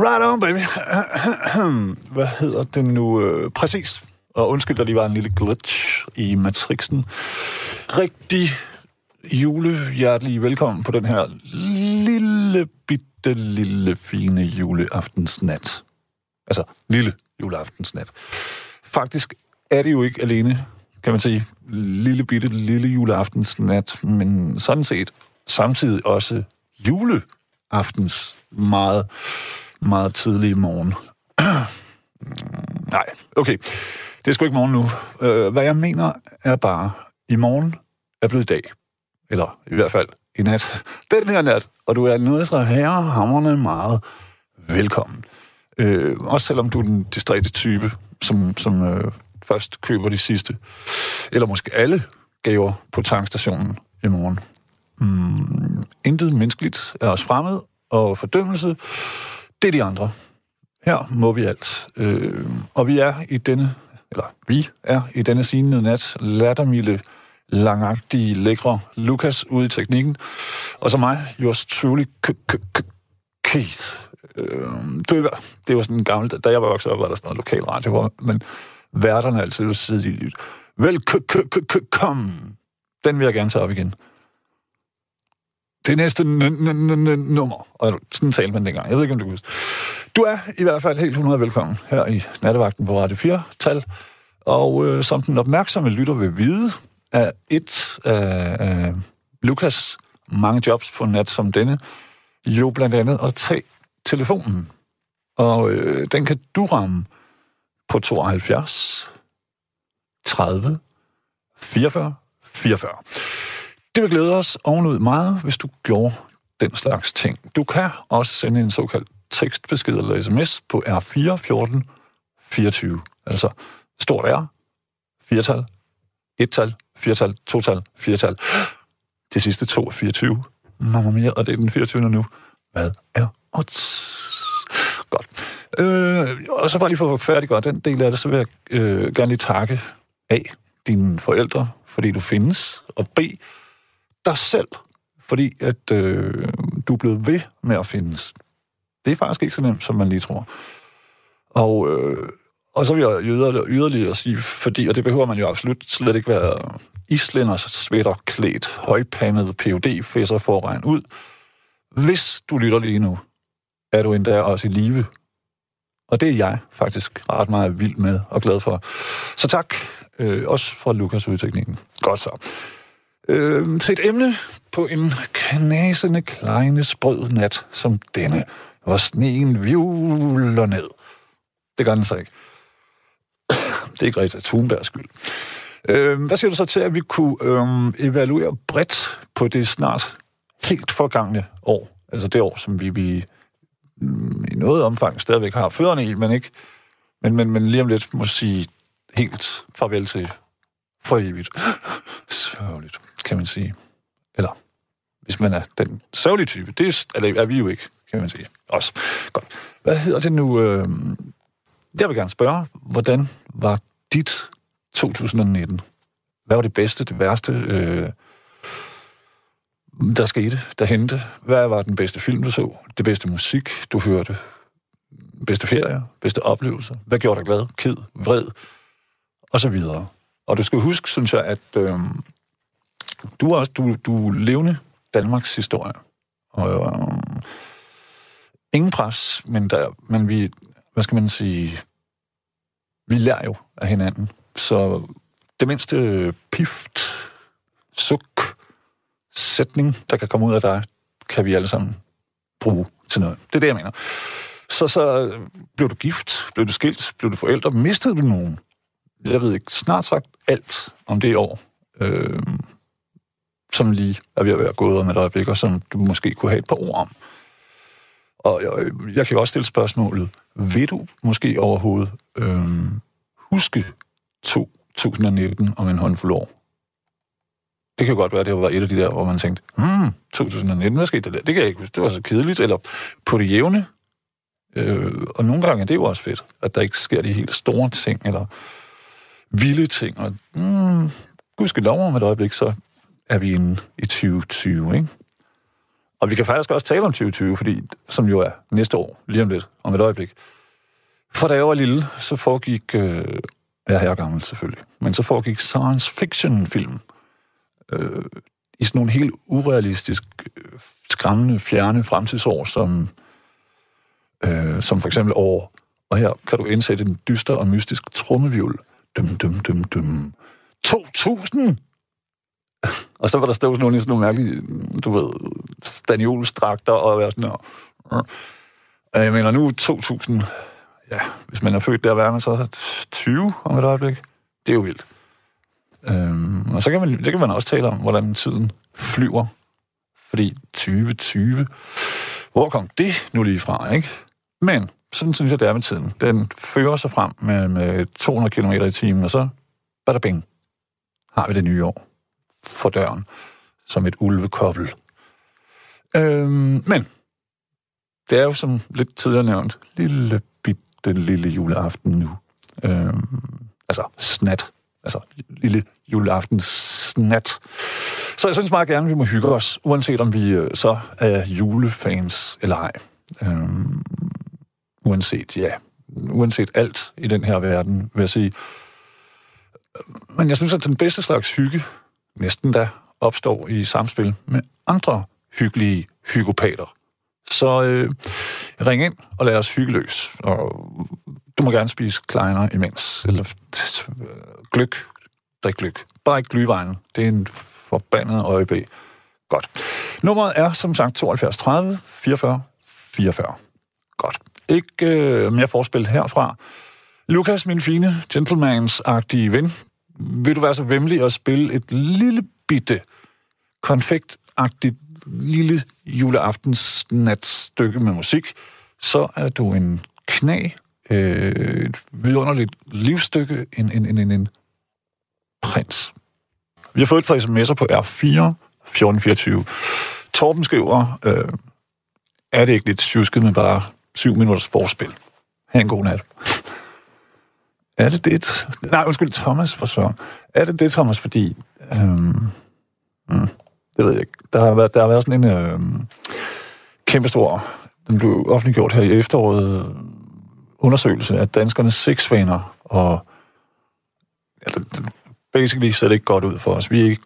Right on, baby. Hvad hedder det nu? Øh, præcis. Og undskyld, der lige var en lille glitch i matrixen. Rigtig julehjertelig velkommen på den her lille, bitte lille, fine juleaftensnat. Altså, lille juleaftensnat. Faktisk er det jo ikke alene, kan man sige, lille bitte lille juleaftensnat, men sådan set samtidig også juleaftens meget, meget tidlig morgen. Nej, okay. Det er sgu ikke morgen nu. Øh, hvad jeg mener er bare, i morgen er blevet dag. Eller i hvert fald i nat. Den her nat, og du er noget så herrehammerne meget velkommen. Øh, også selvom du er den distræte type, som, som øh, først køber de sidste, eller måske alle gaver på tankstationen i morgen. Mm, intet menneskeligt er os fremmed, og fordømmelse, det er de andre. Her må vi alt. Øh, og vi er i denne, eller vi er i denne sinede nat lattermilde, langagtige, lækre Lukas ude i teknikken. Og så mig, yours truly, Keith. Øh, det, var, det var sådan en gammel... Da jeg var vokset op, var der sådan noget lokal radio, hvor, men værterne altid ville sidde i... kom. Den vil jeg gerne tage op igen. Det næste nummer, og sådan talte man dengang. Jeg ved ikke, om du kan huske. Du er i hvert fald helt 100 velkommen her i nattevagten på Radio 4-tal. Og øh, som den opmærksomme lytter vil vide, er et af øh, Lukas mange jobs på nat som denne, jo blandt andet at tage telefonen. Og øh, den kan du ramme på 72 30 44 44. Det vil glæde os ovenud meget, hvis du gjorde den slags ting. Du kan også sende en såkaldt tekstbesked eller sms på R4 14 24. Altså stort R, firetal, ettal, firetal, total, firetal. Det sidste to er 24. Mamma mia, og det er den 24. nu. Hvad er odds? Godt. Øh, og så bare lige for at færdiggøre den del af det, så vil jeg øh, gerne lige takke A, dine forældre, fordi du findes, og B, dig selv, fordi at øh, du er blevet ved med at findes. Det er faktisk ikke så nemt, som man lige tror. Og, øh, og så vil jeg yderligere, yderligere sige, fordi, og det behøver man jo absolut slet ikke være islænders svætter klædt, højpandet phd fæsser for at regne ud. Hvis du lytter lige nu, er du endda også i live. Og det er jeg faktisk ret meget vild med og glad for. Så tak, øh, også fra Lukas udtekningen. Godt så øh, til et emne på en knasende, kleine, sprød nat som denne, hvor sneen vivler ned. Det gør den så ikke. Det er ikke Greta Thunbergs skyld. Øh, hvad siger du så til, at vi kunne øh, evaluere bredt på det snart helt forgangne år? Altså det år, som vi, vi mm, i noget omfang stadigvæk har førende i, men ikke men, men, men lige om lidt må sige helt farvel til for evigt. Sørgeligt kan man sige. Eller, hvis man er den sørgelige type. Det er, eller er vi jo ikke, kan man sige. Også. Godt. Hvad hedder det nu? Øh, jeg vil gerne spørge, hvordan var dit 2019? Hvad var det bedste, det værste, øh, der skete, der hente? Hvad var den bedste film, du så? Det bedste musik, du hørte? Bedste ferie? Bedste oplevelser? Hvad gjorde dig glad? Ked? Vred? Og så videre. Og du skal huske, synes jeg, at øh, du er også du, du er levende Danmarks historie. Og, øh, ingen pres, men, der, men vi, hvad skal man sige, vi lærer jo af hinanden. Så det mindste pift, suk, sætning, der kan komme ud af dig, kan vi alle sammen bruge til noget. Det er det, jeg mener. Så, så øh, blev du gift, blev du skilt, blev du forældre, mistede du nogen? Jeg ved ikke, snart sagt alt om det år. Øh, som lige er ved at være gået om et øjeblik, og som du måske kunne have et par ord om. Og jeg, jeg kan også stille spørgsmålet, vil du måske overhovedet øh, huske 2019 om en håndfuld år? Det kan godt være, at det var et af de der, hvor man tænkte, hmm, 2019, hvad skete der? Det kan jeg ikke. Det var så kedeligt. Eller på det jævne. Øh, og nogle gange er det jo også fedt, at der ikke sker de helt store ting, eller vilde ting. Og hmm, gudske lov om et øjeblik, så er vi inde i 2020, ikke? Og vi kan faktisk også tale om 2020, fordi, som jo er næste år, lige om lidt, om et øjeblik. For da jeg var lille, så foregik, øh, jeg er gammel selvfølgelig, men så foregik science fiction film øh, i sådan nogle helt urealistisk, øh, skræmmende, fjerne fremtidsår, som, øh, som for eksempel år. Og her kan du indsætte en dyster og mystisk trommevivl. Dum, dum, dum, dum. 2000! og så var der stået sådan nogle, sådan nogle mærkelige, du ved, staniolstrakter og være sådan øh. og Jeg mener nu 2000, ja, hvis man er født der, hvad er man så 20 om et øjeblik? Det er jo vildt. Øhm, og så kan, man, det kan man også tale om, hvordan tiden flyver. Fordi 2020, hvor kom det nu lige fra, ikke? Men sådan synes jeg, det er med tiden. Den fører sig frem med, med 200 km i timen, og så, bada bing, har vi det nye år for døren, som et ulvekobbel. Øhm, men, det er jo som lidt tidligere nævnt, lille bitte lille juleaften nu. Øhm, altså snat. Altså lille juleaften snat. Så jeg synes meget gerne, at vi må hygge os, uanset om vi øh, så er julefans eller ej. Øhm, uanset, ja, uanset alt i den her verden, vil jeg sige. Men jeg synes, at den bedste slags hygge, næsten da, opstår i samspil med andre hyggelige hygopater. Så øh, ring ind og lad os hygge løs. Og du må gerne spise kleiner imens. Eller øh, gløk. Drik gløk. Bare ikke glyvejen. Det er en forbandet øjebæ. Godt. Nummeret er som sagt 72 30 44 44. Godt. Ikke øh, mere forspil herfra. Lukas, min fine gentlemans-agtige ven, vil du være så venlig at spille et lille bitte konfektagtigt lille juleaftens natstykke med musik, så er du en knæ, øh, et vidunderligt livsstykke, en, en, en, en, en prins. Vi har fået et par sms'er på R4 1424. Torben skriver, øh, er det ikke lidt tjusket med bare syv minutters forspil? Ha' en god nat. Er det det? Nej, undskyld, Thomas, for så. Er det det, Thomas, fordi... Øhm, mm, det ved jeg ikke. Der har været, der har været sådan en øhm, kæmpestor... Den blev offentliggjort her i efteråret undersøgelse af danskernes sexvaner, og ja, basically ser det ikke godt ud for os. Vi er ikke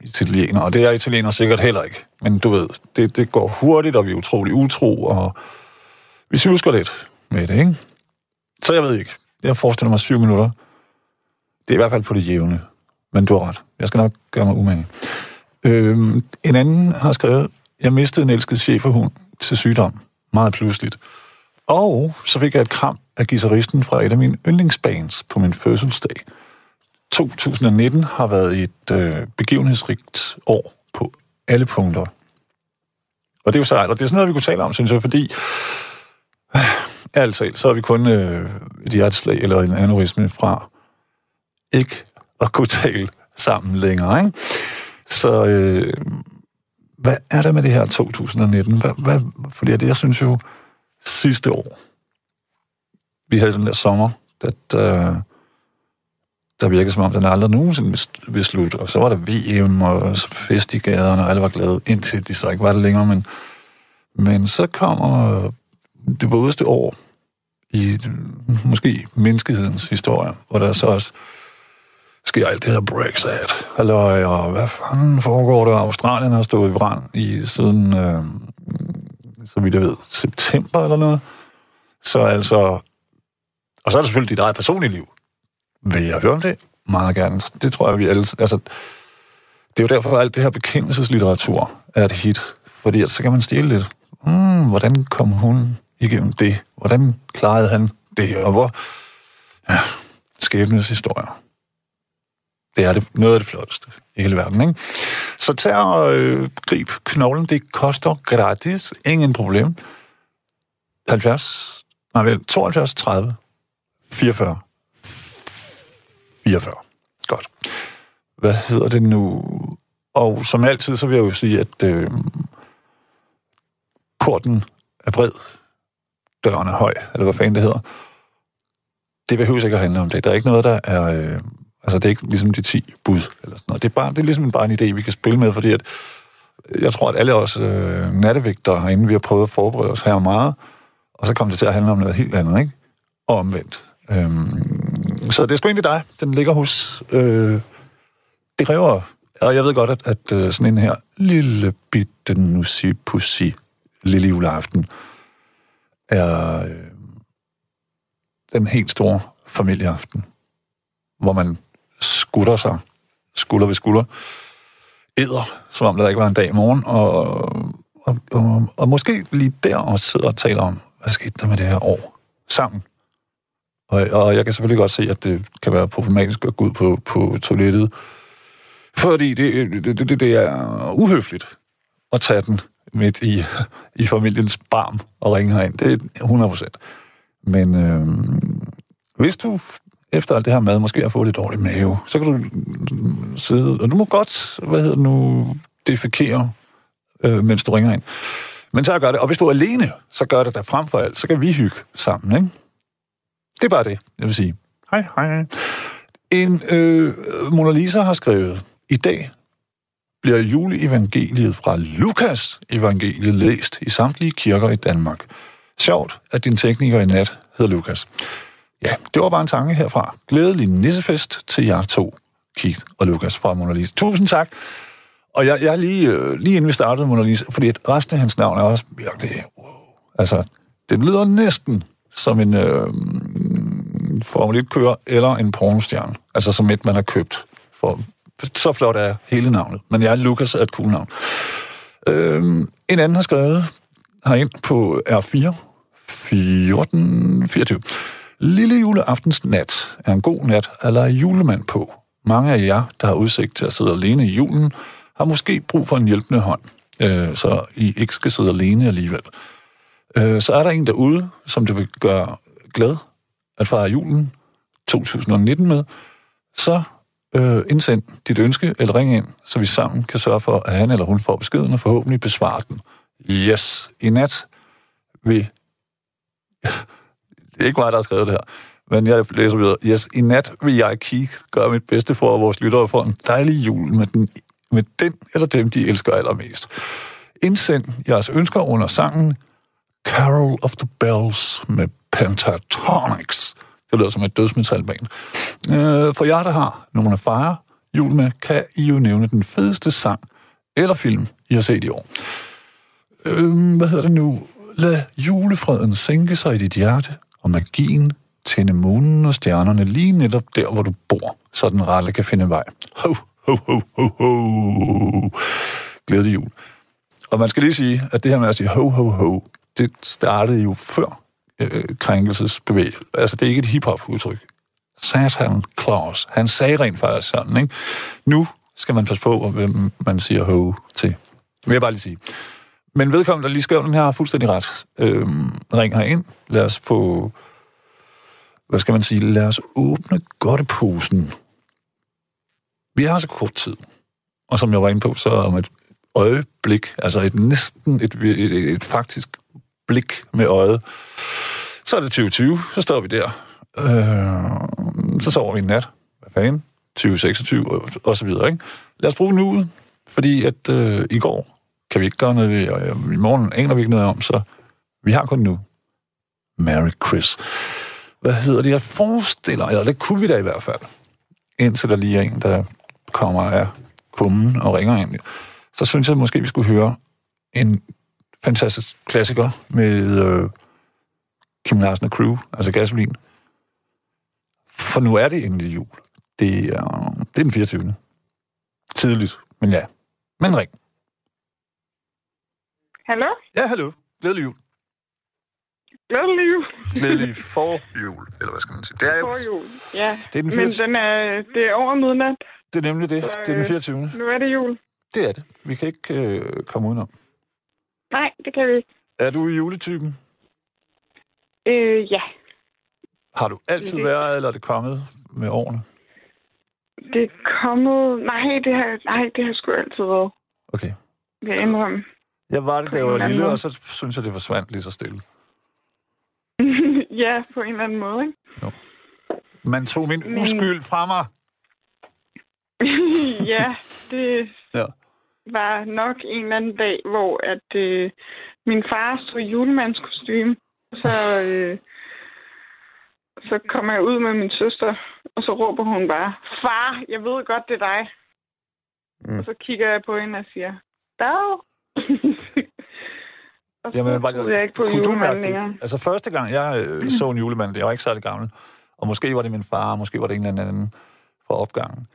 italienere, og det er italienere sikkert heller ikke. Men du ved, det, det går hurtigt, og vi er utrolig utro, og vi susker lidt med det, ikke? Så jeg ved ikke. Jeg forestiller mig syv minutter. Det er i hvert fald på det jævne. Men du har ret. Jeg skal nok gøre mig umage. Øhm, en anden har skrevet, jeg mistede en elsket chef til sygdom. Meget pludseligt. Og så fik jeg et kram af guitaristen fra et af mine yndlingsbands på min fødselsdag. 2019 har været et øh, begivenhedsrigt år på alle punkter. Og det er jo sejt, og det er sådan noget, vi kunne tale om, synes jeg, fordi øh, altså, så er vi kun øh, et hjerteslag eller en aneurisme fra ikke at kunne tale sammen længere. Ikke? Så øh, hvad er der med det her 2019? Hvad, hvad, fordi det, jeg synes jo, sidste år, vi havde den der sommer, at, øh, der virkede som om, den aldrig nogensinde ville slutte. Og så var der VM og fest i gaderne, og alle var glade, indtil de så ikke var det længere. Men, men så kommer det vådeste år i måske menneskehedens historie, hvor der så også sker alt det her Brexit. Halløj, og hvad fanden foregår der? Australien har stået i brand i siden, øh, så vidt jeg ved, september eller noget. Så altså... Og så er der selvfølgelig dit eget personlige liv. Vil jeg høre om det? Meget gerne. Det tror jeg, vi alle... Altså, det er jo derfor, at alt det her bekendelseslitteratur er et hit. Fordi så kan man stjæle lidt. Mm, hvordan kom hun igennem det? Hvordan klarede han det? Og hvor... Ja, skæbnes historier. Det er det, noget af det flotteste i hele verden, ikke? Så tag og øh, grib knoglen. Det koster gratis. Ingen problem. 70... Nej, vel, 72, 30, 44, 44. Godt. Hvad hedder det nu? Og som altid, så vil jeg jo sige, at øh, porten er bred, døren er høj, eller hvad fanden det hedder. Det behøver ikke at handle om det. Der er ikke noget, der er... Øh, altså, det er ikke ligesom de 10 bud, eller sådan noget. Det er, bare, det er ligesom bare en idé, vi kan spille med, fordi at øh, jeg tror, at alle os øh, nattevægtere herinde, vi har prøvet at forberede os her meget, og så kommer det til at handle om noget helt andet, ikke? Og omvendt. Øhm, så det er sgu egentlig dig. Den ligger hos... Øh, det kræver... Og jeg ved godt, at, at øh, sådan en her lille bitte nussipussi lille juleaften er øh, den helt store familieaften, hvor man skutter sig skulder ved skulder, æder, som om der ikke var en dag i morgen, og, og, og, og måske lige der også sidder og taler om, hvad skete der med det her år sammen. Og, og jeg kan selvfølgelig godt se, at det kan være problematisk at gå ud på, på toilettet, fordi det, det, det, det er uhøfligt at tage den midt i, i familiens barm og ringe herind. Det er 100 procent. Men øh, hvis du efter alt det her mad måske har fået lidt dårlig mave, så kan du mm, sidde, og du må godt, hvad hedder det nu, defekere, øh, mens du ringer ind. Men så gør det, og hvis du er alene, så gør det der frem for alt, så kan vi hygge sammen, ikke? Det er bare det, jeg vil sige. Hej, hej. En øh, Mona Lisa har skrevet, i dag bliver juleevangeliet fra Lukas evangeliet læst i samtlige kirker i Danmark. Sjovt, at din tekniker i nat hedder Lukas. Ja, det var bare en tanke herfra. Glædelig nissefest til jer to, Keith og Lukas fra Mona Lisa. Tusind tak. Og jeg, jeg lige, øh, lige inden vi startede Mona Lisa, fordi at resten af hans navn er også virkelig... Wow. Altså, det lyder næsten som en øh, Formel 1-kører eller en pornostjerne. Altså som et, man har købt. For, så flot er hele navnet. Men jeg er Lukas er et cool navn. Øhm, en anden har skrevet herind på R4 1424. Lille juleaftens nat er en god nat at lege julemand på. Mange af jer, der har udsigt til at sidde alene i julen, har måske brug for en hjælpende hånd, øh, så I ikke skal sidde alene alligevel. Øh, så er der en derude, som det vil gøre glad at fejre julen 2019 med, så øh, indsend dit ønske eller ring ind, så vi sammen kan sørge for, at han eller hun får beskeden og forhåbentlig besvarer den. Yes, i nat vil det er ikke mig, der har skrevet det her. Men jeg læser videre. Yes, i nat vil jeg, Keith, gøre mit bedste for, at vores lyttere får en dejlig jul med den, med den eller dem, de elsker allermest. Indsend jeres ønsker under sangen Carol of the Bells med Pentatonics. Det lyder som et dødsmetalband. Øh, for jer, der har nogen at fejre jul med, kan I jo nævne den fedeste sang eller film, I har set i år. Øh, hvad hedder det nu? Lad julefreden sænke sig i dit hjerte, og magien tænde månen og stjernerne lige netop der, hvor du bor, så den rette kan finde vej. Ho, ho, ho, ho, ho. Glædelig jul. Og man skal lige sige, at det her med at sige ho, ho, ho, det startede jo før Øh, øh, krænkelsesbevægelse. Altså, det er ikke et hiphop-udtryk. Satan Claus. Han sagde rent faktisk sådan, ikke? Nu skal man passe på, hvem man siger ho til. Vil jeg bare lige sige. Men vedkommende, der lige skrev den her, har fuldstændig ret. Øhm, ring her ind. Lad os få... Hvad skal man sige? Lad os åbne godteposen. Vi har så kort tid. Og som jeg var inde på, så om et øjeblik, altså et næsten et, et, et, et faktisk blik med øjet, så er det 2020, så står vi der. Øh, så sover vi en nat. Hvad fanden? 2026 og, og så videre, ikke? Lad os bruge nuet, fordi at øh, i går kan vi ikke gøre noget ved, og øh, i morgen aner vi ikke noget om, så vi har kun nu. Merry Chris. Hvad hedder det? Jeg forestiller, eller det kunne vi da i hvert fald, indtil der lige er en, der kommer af kummen og ringer ind. Så synes jeg måske, vi skulle høre en fantastisk klassiker med øh, Kim Larsen og Crew, altså Gasolin. For nu er det endelig jul. Det er, det er den 24. Tidligt, men ja. Men ring. Hallo? Ja, hallo. Glædelig jul. Glædelig jul. Glædelig forjul, eller hvad skal man sige. Det er jo... Forjul, ja. Det er den Men 24. den er, det er over midnat. Det er nemlig det. Det er den 24. Nu er det jul. Det er det. Vi kan ikke øh, komme udenom. Nej, det kan vi ikke. Er du juletypen? Øh, ja. Har du altid Det- været, eller er det kommet med årene? Det er kommet... Nej, det har, nej, det har sgu altid været. Okay. Vil jeg indrømme. Jeg var det, da jeg var lille, og så synes jeg, det forsvandt lige så stille. ja, på en eller anden måde, ikke? Man tog min Men- uskyld fra mig. ja, det... Ja. Var nok en eller anden dag, hvor at øh, min far stod i julemandskostyme. Så, øh, så kommer jeg ud med min søster, og så råber hun bare, Far, jeg ved godt, det er dig. Mm. Og så kigger jeg på hende og siger, Dag. og så Jamen, var, jeg ikke på julemanden længere. Altså første gang, jeg øh, så en julemand, jeg var ikke særlig gammel, og måske var det min far, måske var det en eller anden fra opgangen.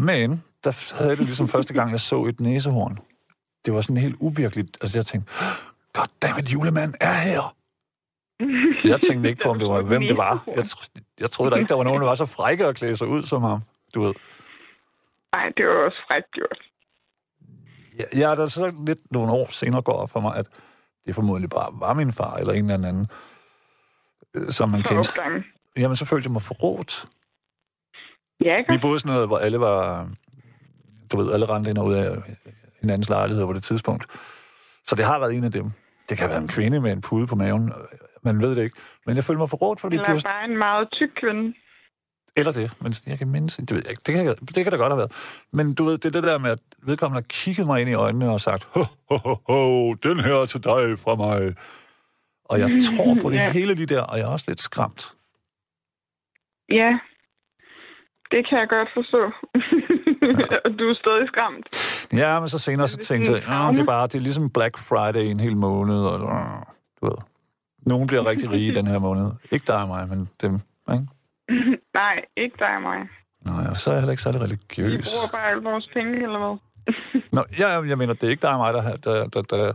Men der havde jeg det ligesom første gang, jeg så et næsehorn. Det var sådan helt uvirkeligt. Altså jeg tænkte, goddammit, julemand er her. Jeg tænkte ikke på, om det var, hvem det var. Jeg, jeg troede da ikke, der var nogen, der var så frække at klæde sig ud som ham. Du ved. Nej, det var også frækt gjort. Jeg, jeg er da så lidt nogle år senere går for mig, at det formodentlig bare var min far eller en eller anden, øh, som man kendte. Jamen, så følte jeg mig forrådt. Ja, ikke? Vi boede sådan noget, hvor alle var, du ved, alle rendte ind og ud af hinandens lejlighed på det tidspunkt. Så det har været en af dem. Det kan være en kvinde med en pude på maven. Man ved det ikke. Men jeg følte mig forrådt, fordi det Eller var... bare en meget tyk kvinde. Eller det, men jeg kan mindes... Det, ved jeg ikke. det, kan, det kan da godt have været. Men du ved, det er det der med, at vedkommende har kigget mig ind i øjnene og sagt, ho, ho, ho, ho, den her er til dig fra mig. Og jeg tror på det Ja. hele lige der, og jeg er også lidt skræmt. Ja, det kan jeg godt forstå. Og du er stadig skræmt. Ja, men så senere så tænkte jeg, traume? det er bare, det er ligesom Black Friday en hel måned, og du ved. Nogen bliver rigtig rige den her måned. Ikke dig og mig, men dem, ikke? Nej, ikke dig og mig. Nej, og så er jeg heller ikke særlig Vi religiøs. bruger bare alle vores penge, eller hvad? Nå, ja, jeg mener, det er ikke dig og mig, der, der, der, der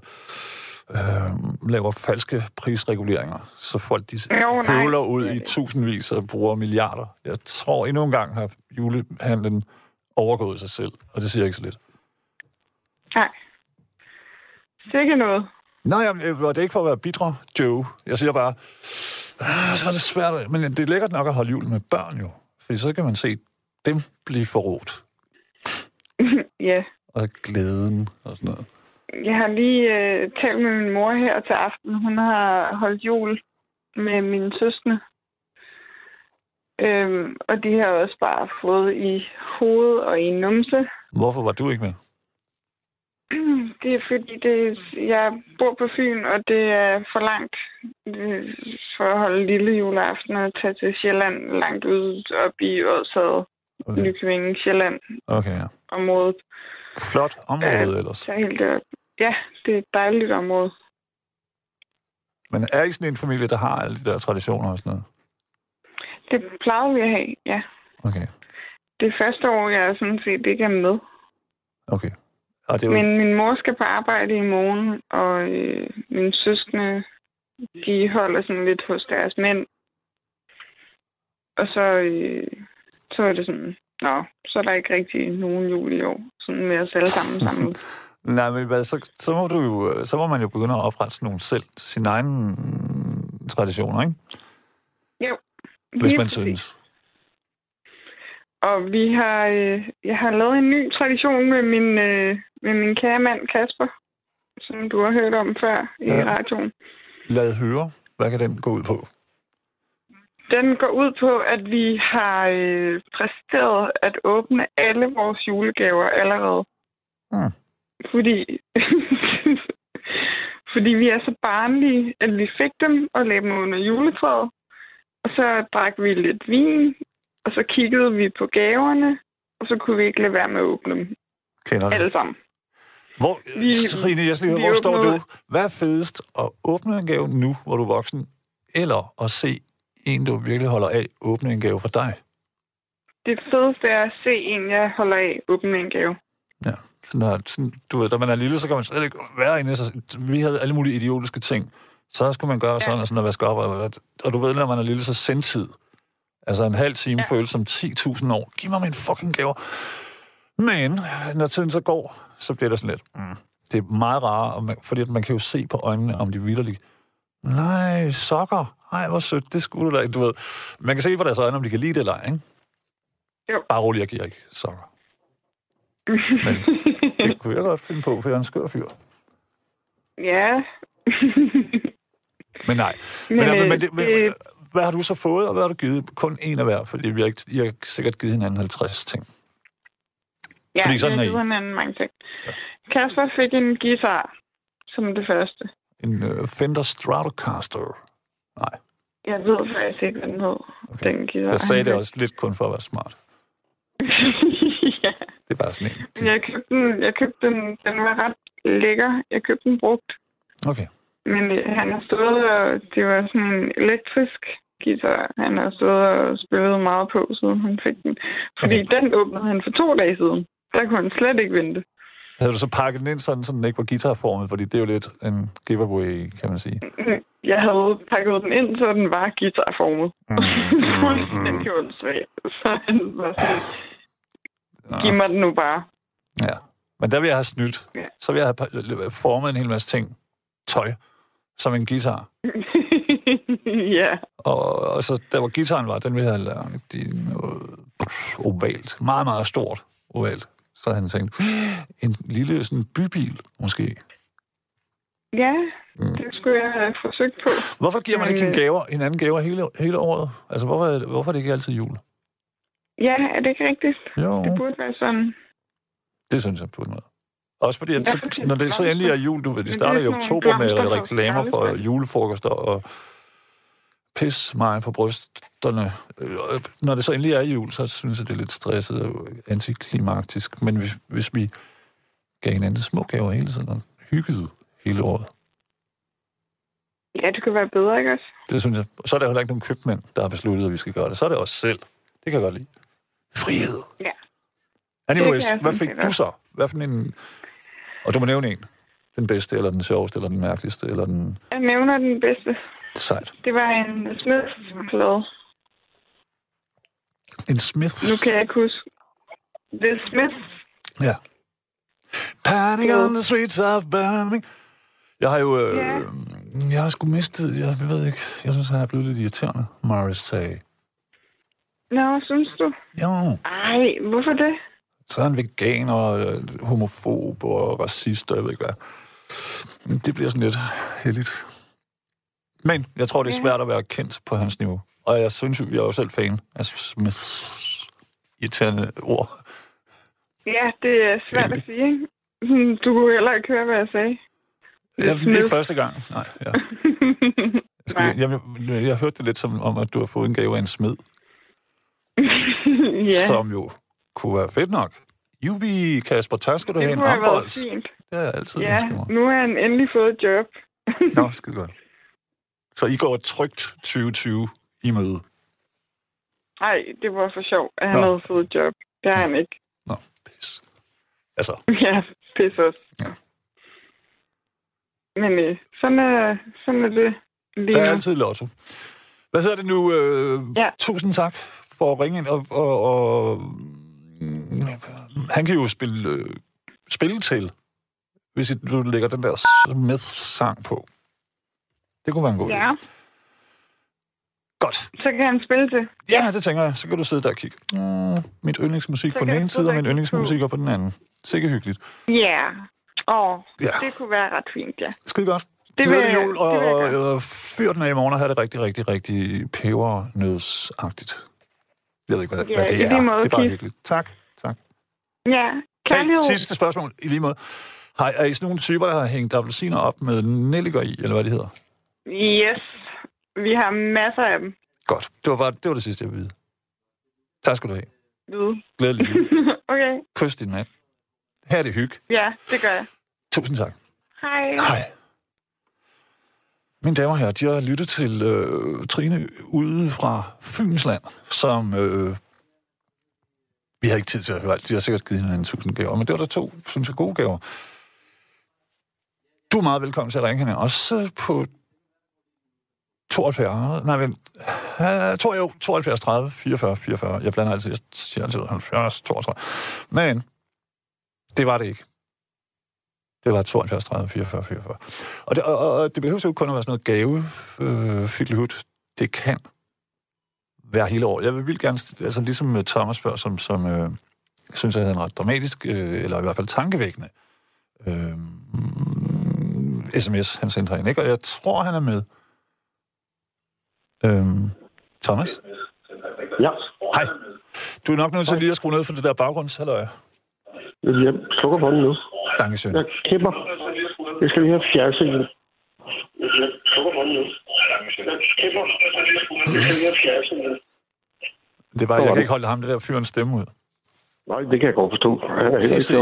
øh, laver falske prisreguleringer, så folk de Jo, nej. høvler ud i tusindvis og bruger milliarder. Jeg tror endnu en gang har julehandlen overgået sig selv, og det siger ikke så lidt. Nej. Sikke noget. Nej, jamen, øh, det er ikke for at være bitre, Joe. Jeg siger bare, ah, så er det svært, men det er lækkert nok at holde jul med børn jo. Fordi så kan man se dem blive forrådt, ja. og glæden og sådan noget. Jeg har lige øh, talt med min mor her til aften. Hun har holdt jul med mine søskende. Øhm, og de har også bare fået i hoved og i numse. Hvorfor var du ikke med? Det er fordi, det, jeg bor på Fyn, og det er for langt øh, for at holde lille juleaften og tage til Sjælland langt ud op i Ådshavet, Okay. Nykøbing, Sjælland okay ja. området. Flot område Ja. ellers. Så helt derop. Ja, det er et dejligt område. Men er I sådan en familie, der har alle de der traditioner og sådan noget? Det plejede vi at have, ja. Okay, Det er første år, jeg sådan set ikke er med. okay. Og det er jo... Men min mor skal på arbejde i morgen, og øh, mine søskende, de holder sådan lidt hos deres mænd. Og så, øh, så er det sådan, nå, så er der ikke rigtig nogen jul i år. Sådan med os alle sammen sammen. Nej, men hvad, så, så, må du jo, så må man jo begynde at oprette nogle selv, sine egne traditioner, ikke? Jo. Hvis man præcis. synes. Og vi har, øh, jeg har lavet en ny tradition med min, øh, med min kære mand Kasper, som du har hørt om før i Ja. radioen. Lad høre, hvad kan den gå ud på? Den går ud på, at vi har øh, præsteret at åbne alle vores julegaver allerede. Hmm. Fordi, fordi vi er så barnlige, at vi fik dem og lagde dem under juletræet. Og så drak vi lidt vin, og så kiggede vi på gaverne, og så kunne vi ikke lade være med at åbne dem Kender alle sammen. Hvor, Vi- Trine, jeg skal høre, hvor står du? Hvad er fedest at åbne en gave nu, hvor du er voksen, eller at se en, du virkelig holder af, åbne en gave for dig? Det fedeste er at se en, jeg holder af, åbne en gave. Ja, sådan her, sådan, du ved, da man er lille, så kan man slet ikke være inde. Så, vi havde alle mulige idiotiske ting. Så skulle man gøre sådan og sådan og vaske op. Og, og du ved, når man er lille, så sendtid. Altså en halv time ja. Føles som 10.000 år. Giv mig min fucking gaver. Men når tiden så går, så bliver det sådan lidt... Mm, det er meget rarere, og man, fordi at man kan jo se på øjnene, om de vildt Nej, sokker. Ej, hvor sødt. Det skulle du da ikke, du ved. Man kan se på deres øjne, om de kan lide det eller ej, ikke? Jo. Bare rolig, jeg giver ikke sokker. Men det kunne jeg godt finde på, for jeg er en skør fyr. ja. Men nej. Men, Men, men, men, øh, det, men det- hvad har du så fået, og hvad har du givet? Kun en af hver, fordi vi har, ikke, I har sikkert givet hinanden 50 ting. Ja, Fordi sådan jeg I. giver hinanden mange ting. Kasper fik en guitar som det første. En uh, Fender Stratocaster. Nej, Jeg ved faktisk ikke, hvad den hed, okay. den guitar. jeg sagde det også lidt kun for at være smart. Det er bare sådan en. Jeg købte den, jeg købte den, den var ret lækker. Jeg købte den brugt. Okay. Men øh, han har stået, og det var sådan en elektrisk guitar, han har stået og spillet meget på, siden han fik den. Fordi Okay. den åbnede han for to dage siden. Der kunne han slet ikke vente. Havde du så pakket den ind, sådan, så den ikke var guitarformet? Fordi det er jo lidt en giveaway, kan man sige. Jeg havde pakket den ind, så den var guitarformet. Mm, Fuldstændig åndssvagt. Så han var sådan, giv mig den nu bare. Ja. Men der vil jeg have snydt. Ja. Så vil jeg have formet en hel masse ting. Tøj. Som en guitar. ja. Og, og så der, hvor gitaren var, den ville jeg have lavet i noget ovalt. Meget, meget stort ovalt. Så havde han tænkt, en lille sådan bybil, måske. Ja, Mm. det skulle jeg have forsøgt på. Hvorfor giver man ikke en øh, gaver, en anden gaver hele, hele året? Altså, hvorfor, det- hvorfor er det ikke altid jul? Ja, er det ikke rigtigt? Jo, Det burde være sådan. det synes jeg på en måde. Også fordi, at, så, når det så endelig er jul, du ved, de er starter i oktober med og reklamer for julefrokoster og pis mig på brysterne. Øh, Når det så endelig er jul, så synes jeg, det er lidt stresset og antiklimaktisk. Men hvis, hvis vi gav hinanden små gaver hele tiden og hyggede hele året, Ja, det kunne være bedre, ikke også? det synes jeg. Så er der heller ikke nogen købmænd, der har besluttet, at vi skal gøre det. Så er det os selv. Det kan jeg godt lide. Frihed. Ja. Anyways, hvad fik du så? Hvad for en... Og du må nævne en. Den bedste, eller den sjoveste, eller den mærkeligste, eller den... Jeg nævner den bedste. Sejt. Det var en Smiths-plade. En Smith. Nu kan jeg ikke huske. Det er Smiths. Ja. Panic on the streets of Birmingham. Jeg har jo... Øh, Ja. Jeg har sgu mistet... Jeg, jeg ved ikke. Jeg synes, han er blevet lidt irriterende. Morris sagde. Nå, synes du? Jo. Ej, hvorfor det? Så er han veganer, øh, homofob og racist, og jeg ved ikke hvad. Det bliver sådan lidt heldigt. Men jeg tror, det er Ja. svært at være kendt på hans niveau. Og jeg synes jo, jeg er jo selv fan af Smiths irriterende ord. Ja, det er svært at sige, ikke? Hmm, Du kunne heller ikke høre, hvad jeg sagde. Jeg, Smith. ikke første gang. Nej, ja. Jeg, jeg, jeg, jeg hørte det lidt som om, at du har fået en gave af en smed, ja, som jo kunne være fedt nok. Jubi, Kasper, tak skal du have det en have fint. Det har jeg altid Ja, nu har han endelig fået et job. Nå, skide godt. Så I går et trygt 2020 i møde. Nej, det var for sjov, at han Nå. havde fået et job. Det har han ikke. Nå, pis. Altså, Ja, pis også. Ja. Men øh, sådan, er, sådan er det lige der er altid lotto. Hvad hedder det nu? Øh, Ja. Tusind tak for at ringe ind. Og, og, og, han kan jo spille, øh, spille til, hvis du lægger den der Smith-sang på. Det kunne være en god idé. Ja, Godt. så kan han spille til. Ja, det tænker jeg. Så kan du sidde der og kigge. Mm, mit yndlingsmusik Så på den ene side, og min yndlingsmusik på den anden. Sikke hyggeligt. Ja. Åh, Ja, det kunne være ret fint, ja. skide godt. Det vil, jul, og, det vil jeg og, og fyr den af i morgen og have det rigtig, rigtig, rigtig pebernødsagtigt. Jeg ved ikke, hvad, Ja, hvad det er. måde, det er bare hyggeligt. Tak, tak. Ja, kærlighed. Hey, sidste spørgsmål i lige måde. Har, er I sådan nogle typer, der har hængt appelsiner op med nelliker i, eller hvad det hedder? Yes, vi har masser af dem. Godt. Det var, bare, det var det sidste, jeg ville vide. Tak skal du have. Vide. Glædelig okay, Kys din mand. Her er det hygge. ja, det gør jeg. Tusind tak. Hej. Hej. Mine damer og herrer, de har lyttet til øh, Trine ude fra Fynsland, som... Øh, vi har ikke tid til at høre alt. De har sikkert givet hende en tusind gaver, men det var der to, synes jeg, gode gaver. Du er meget velkommen til at ringe hende, også på 72, nej, men, uh, to, jo, 72, 30, 44, 44. Jeg blander altid, jeg siger altid 70, 32. Men det var det ikke. Det var 72, 30, 44, 44. Og det, og, og- det behøver jo kun at være sådan noget gave, øh, fiddlehut. Det kan være hele året. Jeg vil gerne, altså ligesom øh, Thomas før, som, som øh, synes, jeg havde en ret dramatisk, øh, eller i hvert fald tankevækkende øh, sms, han sendte herind, ikke? Og jeg tror, han er med. Øh, Thomas? Ja. Hej. Du er nok nødt til lige at skrue ned for det der baggrundshalløj. Jeg slukker for den nu. Dankeschön. Jeg klipper. Jeg skal lige have fjernsynet. Det var, jeg kan ikke holde ham, det der fyrens stemme ud. Nej, det kan jeg godt forstå. Er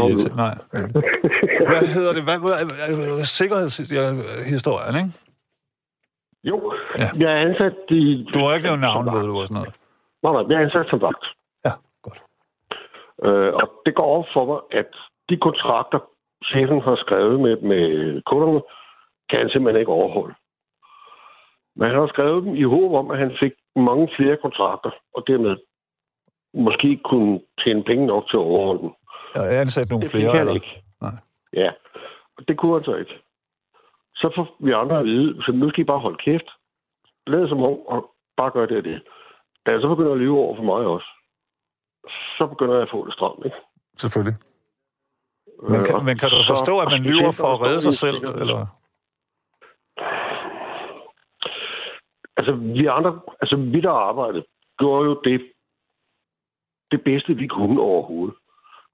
ikke. Nej. Hvad hedder det? Hvad, hvad, hvad, sikkerhedshistorien, ikke? Jo, Ja. jeg er ansat i... Du har ikke nævnt navn, ved du, og sådan noget. Nej, nej, jeg er ansat som vagt. Ja, godt. Øh, og det går op for mig, at de kontrakter, chefen har skrevet med, med kunderne, kan han simpelthen ikke overholde. Men han har skrevet dem i håb om, at han fik mange flere kontrakter, og dermed måske kunne tjene penge nok til at overholde dem. Har ansat nogle Det flere. han Eller? ikke. Nej. Ja, og det kunne han så ikke. Så får vi andre at vide, så nu skal I bare holde kæft. Lad som om, og bare gør det og det. Da jeg så begynder at lyve over for mig også, så begynder jeg at få det stramt, ikke? Selvfølgelig. Men Øh, kan, men kan du forstå, at man lyver for at redde sig selv? Eller? Altså, vi andre, altså vi der arbejdede, gjorde jo det, det bedste, vi kunne overhovedet.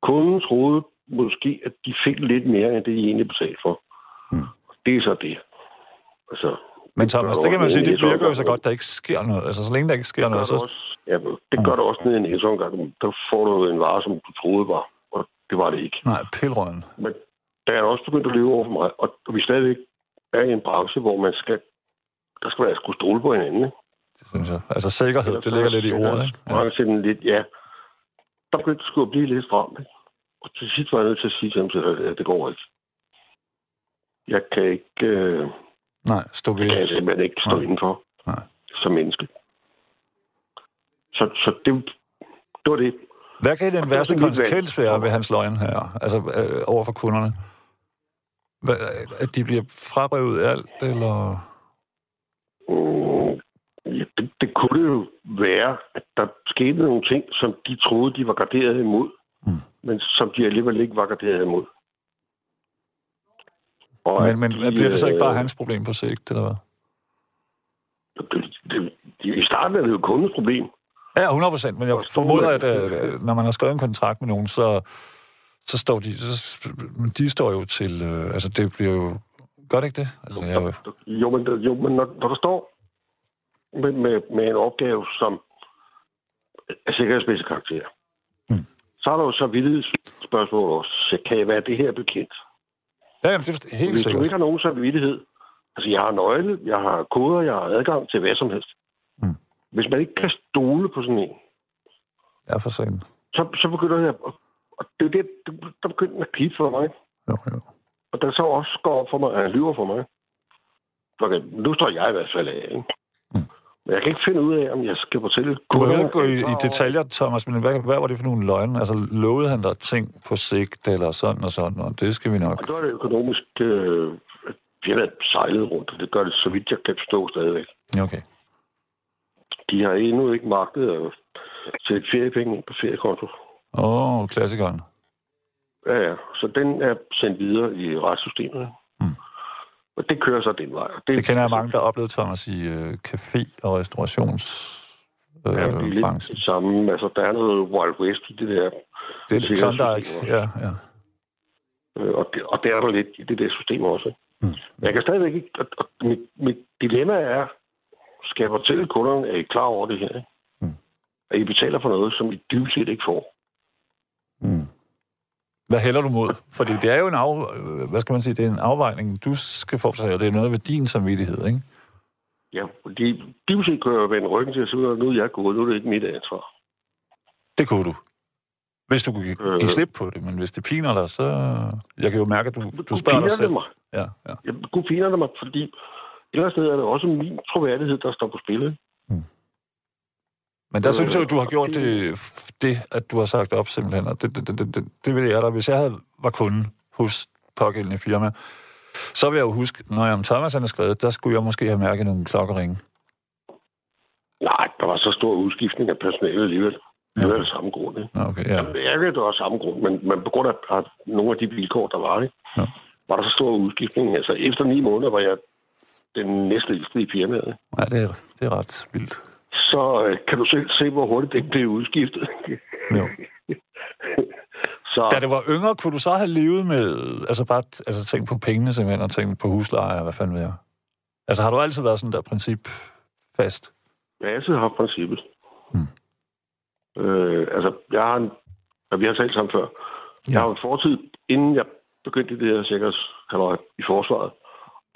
Kunden troede måske, at de fik lidt mere, end det de egentlig betalte for. Hmm. Det er så det. Altså, Men Thomas, det kan man sige, det virker jo så godt, der ikke sker noget. Altså, så længe der ikke sker det noget, det så... også, ja, det gør det også nede i en hæsomgang. Der får du en vare, som du troede var, det var det ikke. Nej, pilrøden. Men der er også begyndt at leve over for mig, og vi stadigvæk er i en branche, hvor man skal, der skal være skulle stole på hinanden. Ikke? Det synes jeg. Altså, sikkerhed, det ligger lidt i ordet, ikke? Ja. Ja. Ja. lidt, ja. Der begyndte det at blive lidt stramt. Ikke? Og til sidst var jeg nødt til at sige til ham, at det går ikke. Jeg kan ikke, øh, Nej, stå kan jeg ved. simpelthen ikke stå Nej. indenfor Nej. som menneske. Så, så det, det var det. Hvad kan den det værste konsekvens være ved hans løgn her? Altså, øh, over for kunderne? Hvad, at de bliver frabrevet alt, eller... Mm, det, det kunne det jo være, at der skete nogle ting, som de troede, de var garderet imod, Mm. men som de alligevel ikke var garderet imod. Og Men, men de, bliver det så ikke bare øh, hans problem på sigt, eller hvad? Det, det, I starten er det jo kundens problem. Ja, 100 procent, men jeg formoder, at øh, når man har skrevet en kontrakt med nogen, så, så står de, så, de står jo til, øh, altså det bliver jo, gør det ikke det? Altså, jeg, Jo, men, jo, men når, når du står med, med, med en opgave, som er sikkerhedsmæssig karakter, Mm. så er der jo så vildt spørgsmål også. Så Kan jeg være det her bekendt? ja, jamen, det er helt Hvis du sikkert. ikke har nogen samvittighed, altså jeg har nøgle, jeg har koder, jeg har adgang til hvad som helst. Hvis man ikke kan stole på sådan en, Ja, for sent. så, så begynder jeg, at- og det er det, det- der begynder den at kigge for mig. Jo, jo. Og der så også går op for mig, at han lyver for mig. Okay, nu står jeg i hvert fald af, ikke? Mm. Men jeg kan ikke finde ud af, om jeg skal fortælle... Du behøver ikke gå i, i detaljer, Thomas, men hvad, hvad var det for nogle løgne? Altså, lovede han dig ting på sigt, eller sådan og sådan, og det skal vi nok... Og det var det økonomisk... Øh, vi har været sejlet rundt, og det gør det, så vidt jeg kan forstå stadigvæk. Okay. De har endnu ikke magtet at sætte feriepenge ind på feriekonto. Åh, oh, klassikeren. Ja, ja. Så den er sendt videre i retssystemet. Mm. Og det kører så den vej. Og Det kender jeg mange, der har oplevet, Thomas, i øh, café- og restaurations... Øh, Ja, det er lidt branchen. det samme. Altså, der er noget Wild West i det der. Det er lidt Klondike. sikkerhedssystemer. Ja, ja. Øh, Og det, og det er der lidt i det der system også. Mm. Men jeg kan stadigvæk ikke... Og, og mit, mit dilemma er, skal jeg fortælle kunderne, at I er klar over det her? Ikke? Mm. At I betaler for noget, som I dybest set ikke får. Mm. Hvad hælder du mod? Fordi det er jo en af, hvad skal man sige, det er en afvejning, du skal foretage, og det er noget ved din samvittighed, ikke? Ja, fordi dybest set kan jeg vende ryggen til at sige, at nu er jeg gået, nu er det ikke mit ansvar. Det kunne du. Hvis du kunne give, Øh. slip på det, men hvis det piner dig, så... Jeg kan jo mærke, at du, du spørger dig selv. det mig. Ja, ja. Jeg, nu piner det mig, fordi et eller andet sted er det også min troværdighed, der står på spil. Men der Øh, synes jeg jo, du har gjort det- det, at du har sagt op simpelthen, og det, det, det, det, det, det ville jeg da, hvis jeg havde, var kunde hos pågældende firma, så vil jeg jo huske, når jeg om Thomas han er skrevet, der skulle jeg måske have mærket nogle klokkeringe. Nej, der var så stor udskiftning af personale alligevel. Det var det samme grund. Ikke? Okay, ja. Jeg ved, det var samme grund, men, men på grund af af nogle af de vilkår, der var, ikke? Ja. var der så stor udskiftning. Altså, efter ni måneder var jeg den næstligste i firmaet. ja det, er, det er ret vildt. Så øh, kan du selv se, hvor hurtigt det blev udskiftet. Jo. så Da det var yngre, kunne du så have levet med, altså bare altså tænkt på pengene simpelthen, og tænkt på husleje, og hvad fanden ved jeg? Altså har du altid været sådan der princip fast? jeg har altid haft princippet. Hmm. Øh, altså, jeg har en, og vi har talt sammen før. Ja. Jeg har en fortid, inden jeg begyndte det her sikkerhedshalløj i forsvaret.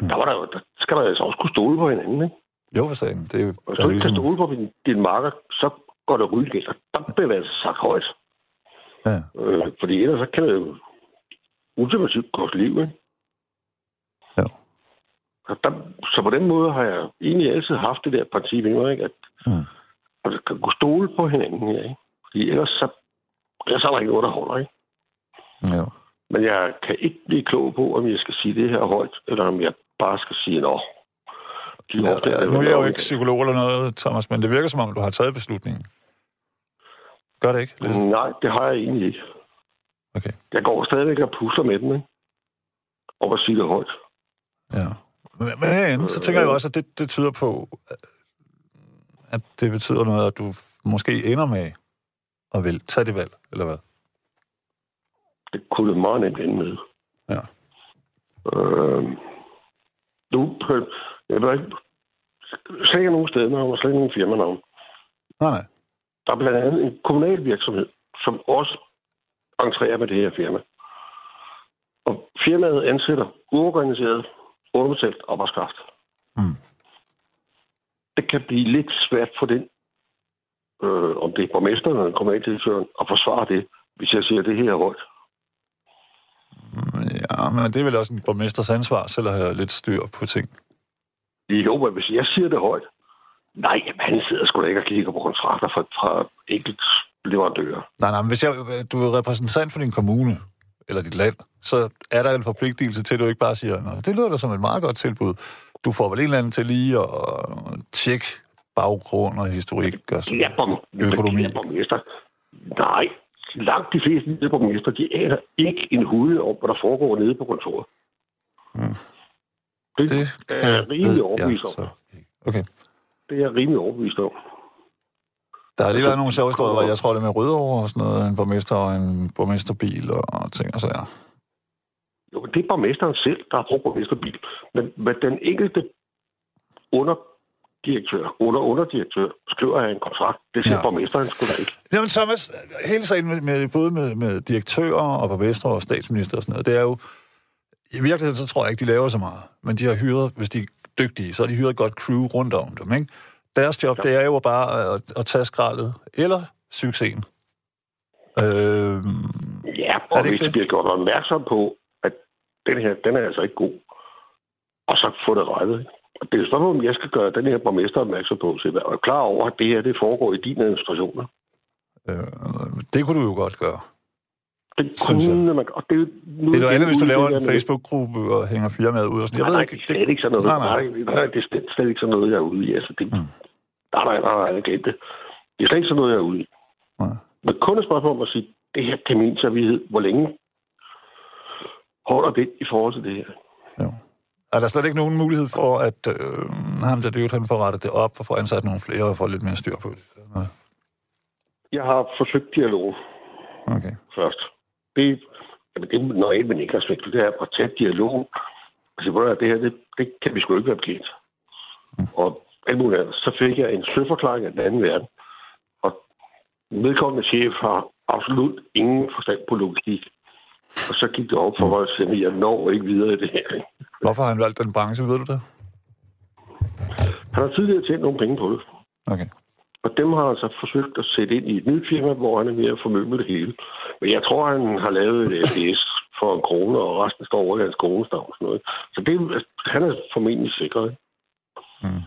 Mm. Der var der jo, der skal der altså også kunne stole på hinanden, ikke? Jo, for sagen. Det er, hvis du ikke kan ligesom- stole på din, din marker, så går det rydde galt. Og der bliver det altså sagt højt. Ja. Øh, fordi ellers så kan det jo ultimativt koste liv, ikke? Jo. Og der, så på den måde har jeg egentlig altid haft det der princip, ikke? At Mm. at vi kan kunne stole på hinanden her, ikke? Fordi ellers så, ellers er der ikke noget, der holder, ikke? Jo. Men jeg kan ikke blive klog på, om jeg skal sige det her højt, eller om jeg bare skal sige, nå, de Ja, opdager det nu er jeg jo ikke psykolog eller noget, Thomas, men det virker som om, du har taget beslutningen. Gør det ikke? Lidt? Nej, det har jeg egentlig ikke. Okay. Jeg går stadigvæk og pusler med den, ikke? Og at sige det højt. Ja. Men, men så tænker jeg jo også, at det, det tyder på, at det betyder noget, at du måske ender med at vil tage det valg, eller hvad? Det kunne det meget nemt ende med. Ja. Øh, nu, jeg ved ikke, ikke nogen stednavn og slet ikke nogen firmanavn. Nej, nej. Der er blandt andet en kommunal virksomhed, som også entrerer med det her firma. Og firmaet ansætter uorganiseret, underbetalt arbejdskraft. Mm. Det kan blive lidt svært for den, øh, om det er borgmesteren eller kommunaldirektøren, at forsvare det, hvis jeg siger, det her er højt. Ja, men det er vel også en borgmesters ansvar, selv at have lidt styr på ting. Jo, men hvis jeg siger det højt, nej, jamen, han sidder sgu da ikke og kigger på kontrakter fra, fra enkelt leverandører. Nej, nej, men hvis jeg, du er repræsentant for din kommune, eller dit land, så er der en forpligtelse til, at du ikke bare siger, Nå, det lyder da som et meget godt tilbud. Du får vel en eller anden til lige at tjekke baggrund og historik og sådan. er, borg, Økonomi. er borgmester. Nej, langt de fleste nede borgmester, de aner ikke en hud om, hvad der foregår nede på kontoret. Mm. Det, Det er jeg rimelig overbevist om. så. Okay. Det er jeg rimelig overbevist om. Der har lige været nogle sjove historier, hvor jeg tror, det med Rødovre og sådan noget, en borgmester og en borgmesterbil og ting og så ja. Jo, det er borgmesteren selv, der har brugt borgmesterbil. Men, men den enkelte underdirektør, under underdirektør, skriver af en kontrakt. Det siger Ja. borgmesteren sgu da ikke. Jamen Thomas, hele sagen med, med både med, med direktører og borgmester og statsminister og sådan noget, det er jo, i virkeligheden så tror jeg ikke, de laver så meget. Men de har hyret, hvis de er dygtige, så har de hyret et godt crew rundt om dem, ikke? Deres job, Ja. det er jo bare at, at tage skraldet, eller succesen. Øhm, Ja, og det hvis ikke de det? bliver gjort opmærksom på, at den her, den er altså ikke god, og så få det rettet. ikke? Det er spørgsmål, om jeg skal gøre den her borgmester opmærksom på, så jeg er klar over, at det her det foregår i din administration. øh, det kunne du jo godt gøre. Det jeg. kunne man, og det, er nu Det er noget andet, hvis du laver en med- Facebook-gruppe og hænger firmaet ud og sådan Nej, nej, det er slet ikke sådan noget. Nej, nej. Nej, nej, det er slet, ikke sådan noget, jeg er ude i. Altså, det, Mm. Nej, nej, nej, nej, jeg det. Det er slet ikke sådan noget, jeg er ude i. Nej. Men kun et spørgsmål om at sige, det her kan min samvittighed, hvor længe holder det i forhold til det her? Jo. Er der slet ikke nogen mulighed for, at øh, ham der dyrt, han får rettet det op og får ansat nogle flere og får lidt mere styr på det? Nej. Jeg har forsøgt dialog Okay. først. Det, jamen, det er normalt, men ikke respekt. Det er at tage dialog. Altså, hvor det her, det, det kan vi sgu ikke være bekendt. Og alt muligt andet. Så fik jeg en søforklaring af den anden verden. Og vedkommende chef har absolut ingen forstand på logistik. Og så gik det op for mig, at jeg når ikke videre i det her. ikke? Hvorfor har han valgt den branche, ved du det? Han har tidligere tjent nogle penge på det. Okay. Og dem har han så forsøgt at sætte ind i et nyt firma, hvor han er at formøble det hele. Men jeg tror, han har lavet et SDS for en krone, og resten står over i hans og Sådan noget. Så det, han er formentlig sikret. Mm.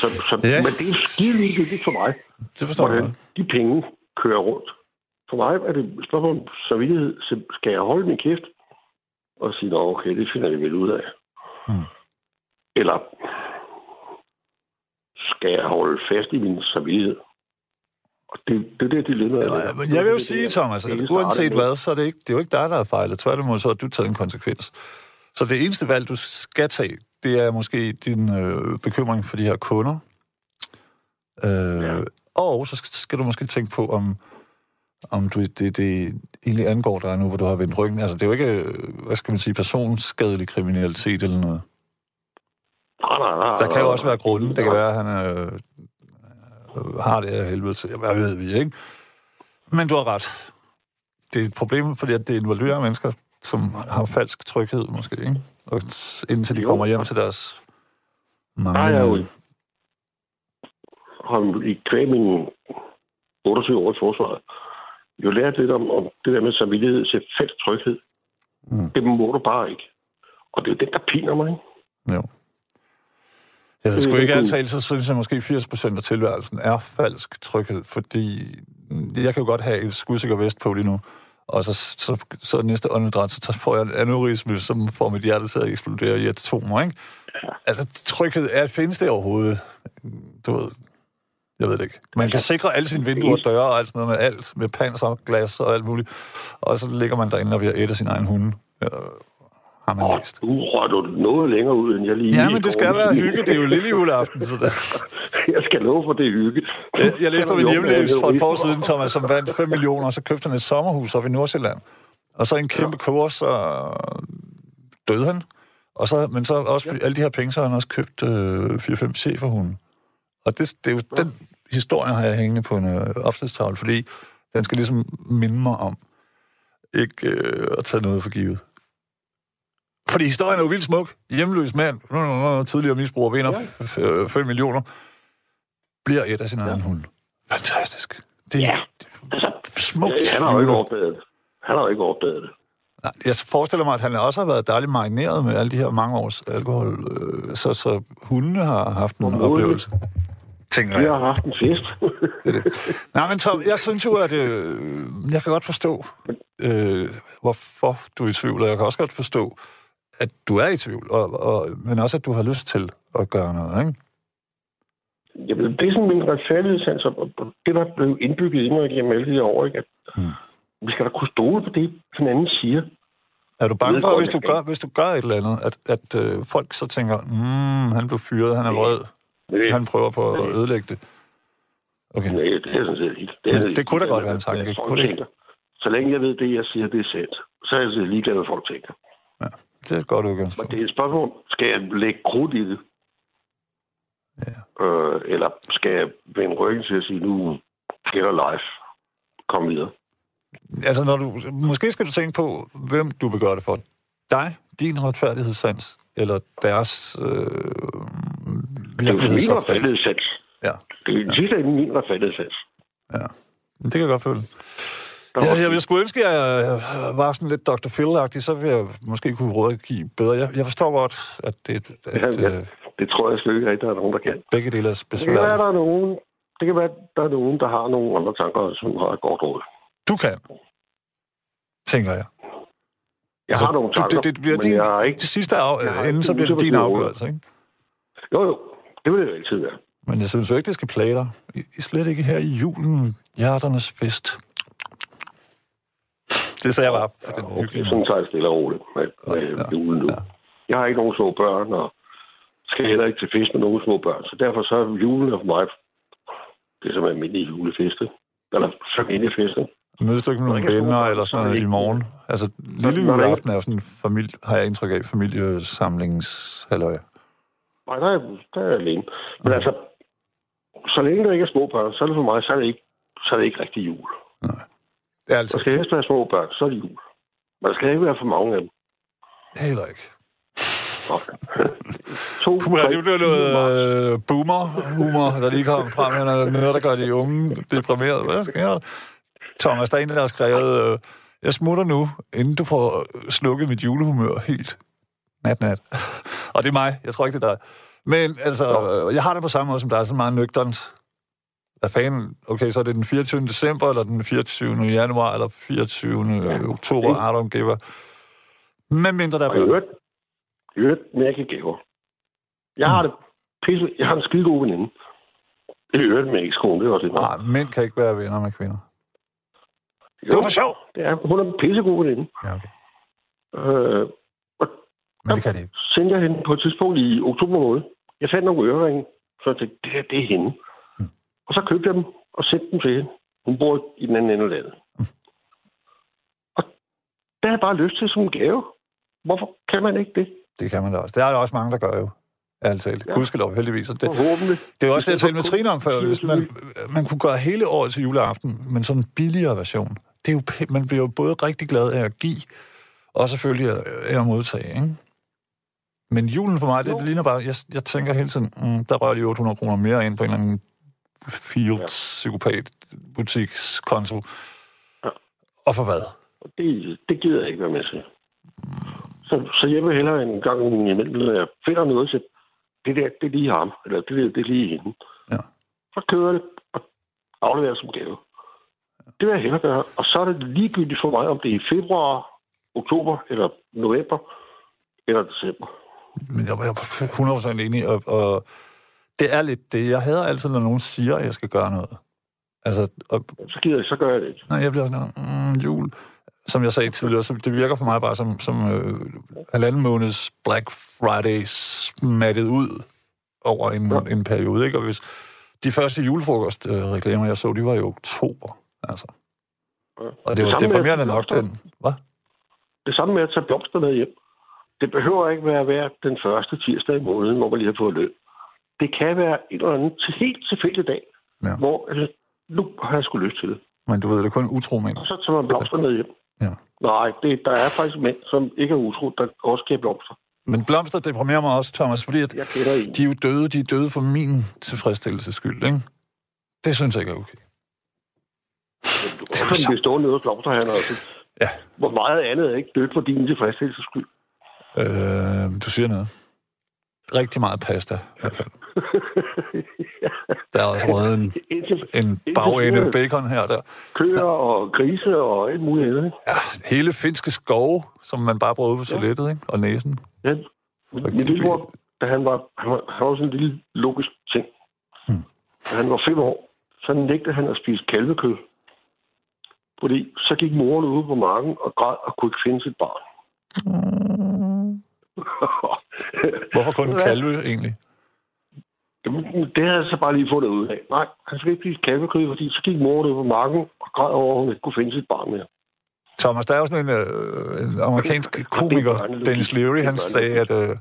Så, så, Ja. Men det er skide ligegyldigt for mig, Det forstår jeg hvordan godt. de penge kører rundt. For mig er det et spørgsmål om samvittighed. Så skal jeg holde min kæft og sige, Nå, okay, det finder vi vel ud af. Mm. Eller skal jeg holde fast i min samvittighed? Og det, det er det dilemma. Ja, men jeg vil jo sige, Thomas, at uanset hvad, så er det, ikke, det er jo ikke dig, der har fejlet. Tværtimod, så har du taget en konsekvens. Så det eneste valg, du skal tage, det er måske din øh, bekymring for de her kunder. Øh, Ja. Og så skal du måske tænke på, om, om du, det, det egentlig angår dig nu, hvor du har vendt ryggen. Altså, det er jo ikke, hvad skal man sige, personskadelig kriminalitet eller noget. Nej, nej, nej. Der kan jo også være grunden. Det kan være, at han øh, øh, har det af helvede til. Hvad ved vi, ikke? Men du har ret. Det er et problem, fordi at det involverer mennesker, som har falsk tryghed, måske, ikke? Og indtil de Jo. kommer hjem til deres Nej, jeg jo i kvæg min 28 år i forsvaret jo lært lidt om, om det der med samvittighed til fælles tryghed. Mm. Det må du bare ikke. Og det er jo den, der piner mig. ikke? Jo. Jeg ved Det sgu ikke sådan- altid, så synes jeg måske 80 procent af tilværelsen er falsk tryghed, fordi jeg kan jo godt have et skudsikker vest på lige nu, og så, så, så næste åndedræt, så får jeg en aneurisme, som får mit hjerte til at eksplodere i atomer, ikke? Ja. Altså, tryghed er, findes det overhovedet? Du ved, jeg ved det ikke. Man kan sikre alle sine vinduer og døre og alt sådan noget med alt, med panser, glas og alt muligt, og så ligger man derinde og vil æde sin egen hunde. Ja, har man Og læst. du rører du noget længere ud, end jeg lige... Ja, men det skal være hygge. Det er jo lille juleaften, så det. Jeg skal love for, det er hygge. Jeg, jeg læste om en hjemløs for et par år siden, Thomas, som vandt 5 millioner, og så købte han et sommerhus op i Nordsjælland. Og så en kæmpe kurs, så døde han. Og så, men så også, alle de her penge, så har han også købt øh, 4-5 cheferhunde. Og det, det er jo, den historie har jeg hængende på en øh, opslagstavle, fordi den skal ligesom minde mig om ikke øh, at tage noget for givet. Fordi historien er jo vildt smuk. Hjemløs mand, øh, øh, tidligere misbruger, vinder 5 millioner, bliver et af sin egen hund. Fantastisk. Det er Ja, altså, smukt. han har jo ikke opdaget det. Han har jo ikke opdaget det. Nej, jeg forestiller mig, at han også har været dejligt marineret med alle de her mange års alkohol, øh, så, så hundene har haft en Formodeligt. Tænker Vi jeg. har haft en fest. Det det. Nej, men Tom, jeg synes jo, at øh, jeg kan godt forstå, øh, hvorfor du er i tvivl, og jeg kan også godt forstå, at du er i tvivl, og, og, men også, at du har lyst til at gøre noget, ikke? Jamen, det er sådan min retfærdighedssans, og det, der er blevet indbygget i mig gennem alle de år, ikke? at Mm. vi skal da kunne stole på det, den anden siger. Er du bange for, hvis du, gør, hvis du gør et eller andet, at, at øh, folk så tænker, mm, han blev fyret, han er vred, Nej, han prøver på at ødelægge det? Okay. nej, det er sådan set ikke. Men sådan det kunne da godt være en tanke, folk kunne det ikke? Så længe jeg ved, det jeg siger, det er sandt, så er jeg så ligeglad, hvad folk tænker. Det er godt Men udgangspunkt. det er et spørgsmål, skal jeg lægge krudt i det? Ja. Øh, eller skal jeg vende ryggen til at sige, nu gælder live. Kom videre. Altså, når du, måske skal du tænke på, hvem du vil gøre det for. Dig, din retfærdighedssans, eller deres øh, Det er jo min virkelighedsopfattelse. retfærdighedssans. Ja, Det er sidste ende min retfærdighedssans. ja. Det kan jeg godt føle. Ja, jeg ville sgu ønske, at jeg var sådan lidt Dr. Phil-agtig, så ville jeg måske kunne rådgive bedre. Jeg, jeg forstår godt, at, det, at Ja, ja. øh, Det tror jeg slet ikke der er nogen, der kan. begge dele er Det kan være, der er nogen, det kan være, der er nogen, der har nogle andre tanker, som har et godt råd. Du kan, tænker jeg. Jeg har nogle du- tanker, det, det bliver men din, jeg har ikke... det sidste af, jeg inden så bliver det din afgørelse, ikke? Jo, jo. Det vil det jo altid være. Men jeg synes jo ikke, det skal plage dig. I, I slet ikke her i julen. Hjerternes fest. Det sagde jeg bare. på den Okay, hyggelige sådan tager jeg stille og roligt med, med Ja, ja, julen nu. ja. Ja. Jeg har ikke nogen små børn, og skal heller ikke til fest med nogen små børn. Så derfor så er julen for mig det er som almindelige julefeste. Eller familiefeste. Mødes du ikke med nogle er venner eller sådan noget i morgen? Altså, lille juleaften er jo sådan en familie, har jeg indtryk af, familiesamlingshalløj. Nej, der er, der er jeg alene. Men altså, så længe der ikke er små børn, så er det for mig, så er det ikke, så er det ikke rigtig jul. Det er Der altså skal helst være små børn, så er det jul. Men der skal ikke være for mange af dem. heller ikke. Okay. to, Puh, det bliver noget øh, boomer-humor, der lige kommer frem her, når noget, der gør de unge deprimeret. Hvad sker der? Thomas, der er en, der har skrevet, øh, jeg smutter nu, inden du får slukket mit julehumør helt. Nat, nat. Og det er mig. Jeg tror ikke, det er dig. Men altså, øh, jeg har det på samme måde som dig, så meget nøgternt. Hvad fanden? Okay, så er det den 24. december, eller den 24. januar, eller 24. Ja. oktober, I don't give a... Men mindre der er Og i børn. øvrigt, i øvrigt mærke gaver. Jeg har det pisse, jeg har en skide god veninde. Det er i øvrigt med ekskone, det er også lidt Nej, mænd kan ikke være venner med kvinder. Jo, Det var for sjov. Det er, hun er en pissegod veninde. Ja, okay. Øh, Men det kan det ikke. sendte jeg hende på et tidspunkt i oktober måned. Jeg fandt nogle øreringe, så jeg tænkte, det her, det er hende. Mm. Og så købte jeg dem og sendte dem til hende. Hun bor i den anden ende af landet. Og der har jeg bare lyst til som en gave. Hvorfor kan man ikke det? Det kan man da også. Det er der også mange, der gør jo. Ærligt talt. Ja. Gudskelov, heldigvis. Og Det, Forhåbentlig. det er jo også det, jeg talte med Trine om før. Hvis man, man kunne gøre hele året til juleaften, men sådan en billigere version. Det er jo, man bliver jo både rigtig glad af at give, og selvfølgelig af at modtage, ikke? Men julen for mig, det, det ligner bare, jeg, jeg tænker hele tiden, mm, der rører de 800 kroner mere ind på en eller anden field psykopat butikskonto. Ja. Og for hvad? Det, det gider jeg ikke være med til. Så, så jeg vil hellere en gang imellem, når jeg finder noget til, det der, det er lige ham, eller det der, det er lige hende. Ja. Så kører det og afleverer det som gave. Det vil jeg hellere gøre. Og så er det ligegyldigt for mig, om det er i februar, oktober, eller november, eller december. Men jeg er 100% enig, og, og det er lidt det. Jeg hader altid, når nogen siger, at jeg skal gøre noget. Altså, og, Så gider jeg, så gør jeg det nej, jeg bliver sådan, mm, jul. Som jeg sagde tidligere, så det virker for mig bare som, som øh, halvanden måneds Black Friday smattet ud over en, Ja. en periode. Ikke? Og hvis de første julefrokost-reklamer, jeg så, de var i oktober. Altså. Ja. Og det var samme med deprimerende nok, den. Hvad? Det samme med at tage blomster med hjem. Det behøver ikke være hver den første tirsdag i måneden, hvor man lige har fået løn. Det kan være en eller anden til helt tilfældig dag, Ja. hvor altså, nu har jeg sgu lyst til det. Men du ved, det er kun utro mænd. Og så tager man blomster med hjem. Ja. Nej, det, der er faktisk mænd, som ikke er utro, der også giver blomster. Men blomster deprimerer mig også, Thomas, fordi at de er jo døde, de er døde for min tilfredsstillelses skyld, ikke? Det synes jeg ikke er okay. Du kan blive stående hos blomsterhandler. Altså. Ja. Hvor meget andet er ikke dødt for din tilfredsstillelses skyld. Øh, du siger noget. Rigtig meget pasta, i hvert fald. Der er også røget en, en bagende bacon her og der. køer og grise og alt muligt andet. Ja, hele finske skove, som man bare ud på toilettet, ikke? Og næsen. Ja. Min lillebror, da han var, han var, han var sådan en lille logisk ting. Hmm. Da han var fem år, så nægtede han at spise kalvekød. Fordi så gik moren ude på marken og græd og kunne ikke finde sit barn. Hvorfor kun kalve, egentlig? Jamen, Det havde jeg så bare lige fundet ud af. Nej, han skal ikke spise kalvekød, fordi så gik moren ud på marken og græd over, at hun ikke kunne finde sit barn mere. Thomas, der er jo sådan en, øh, en amerikansk det er komiker. Dennis Leary, Det han sagde, at øh,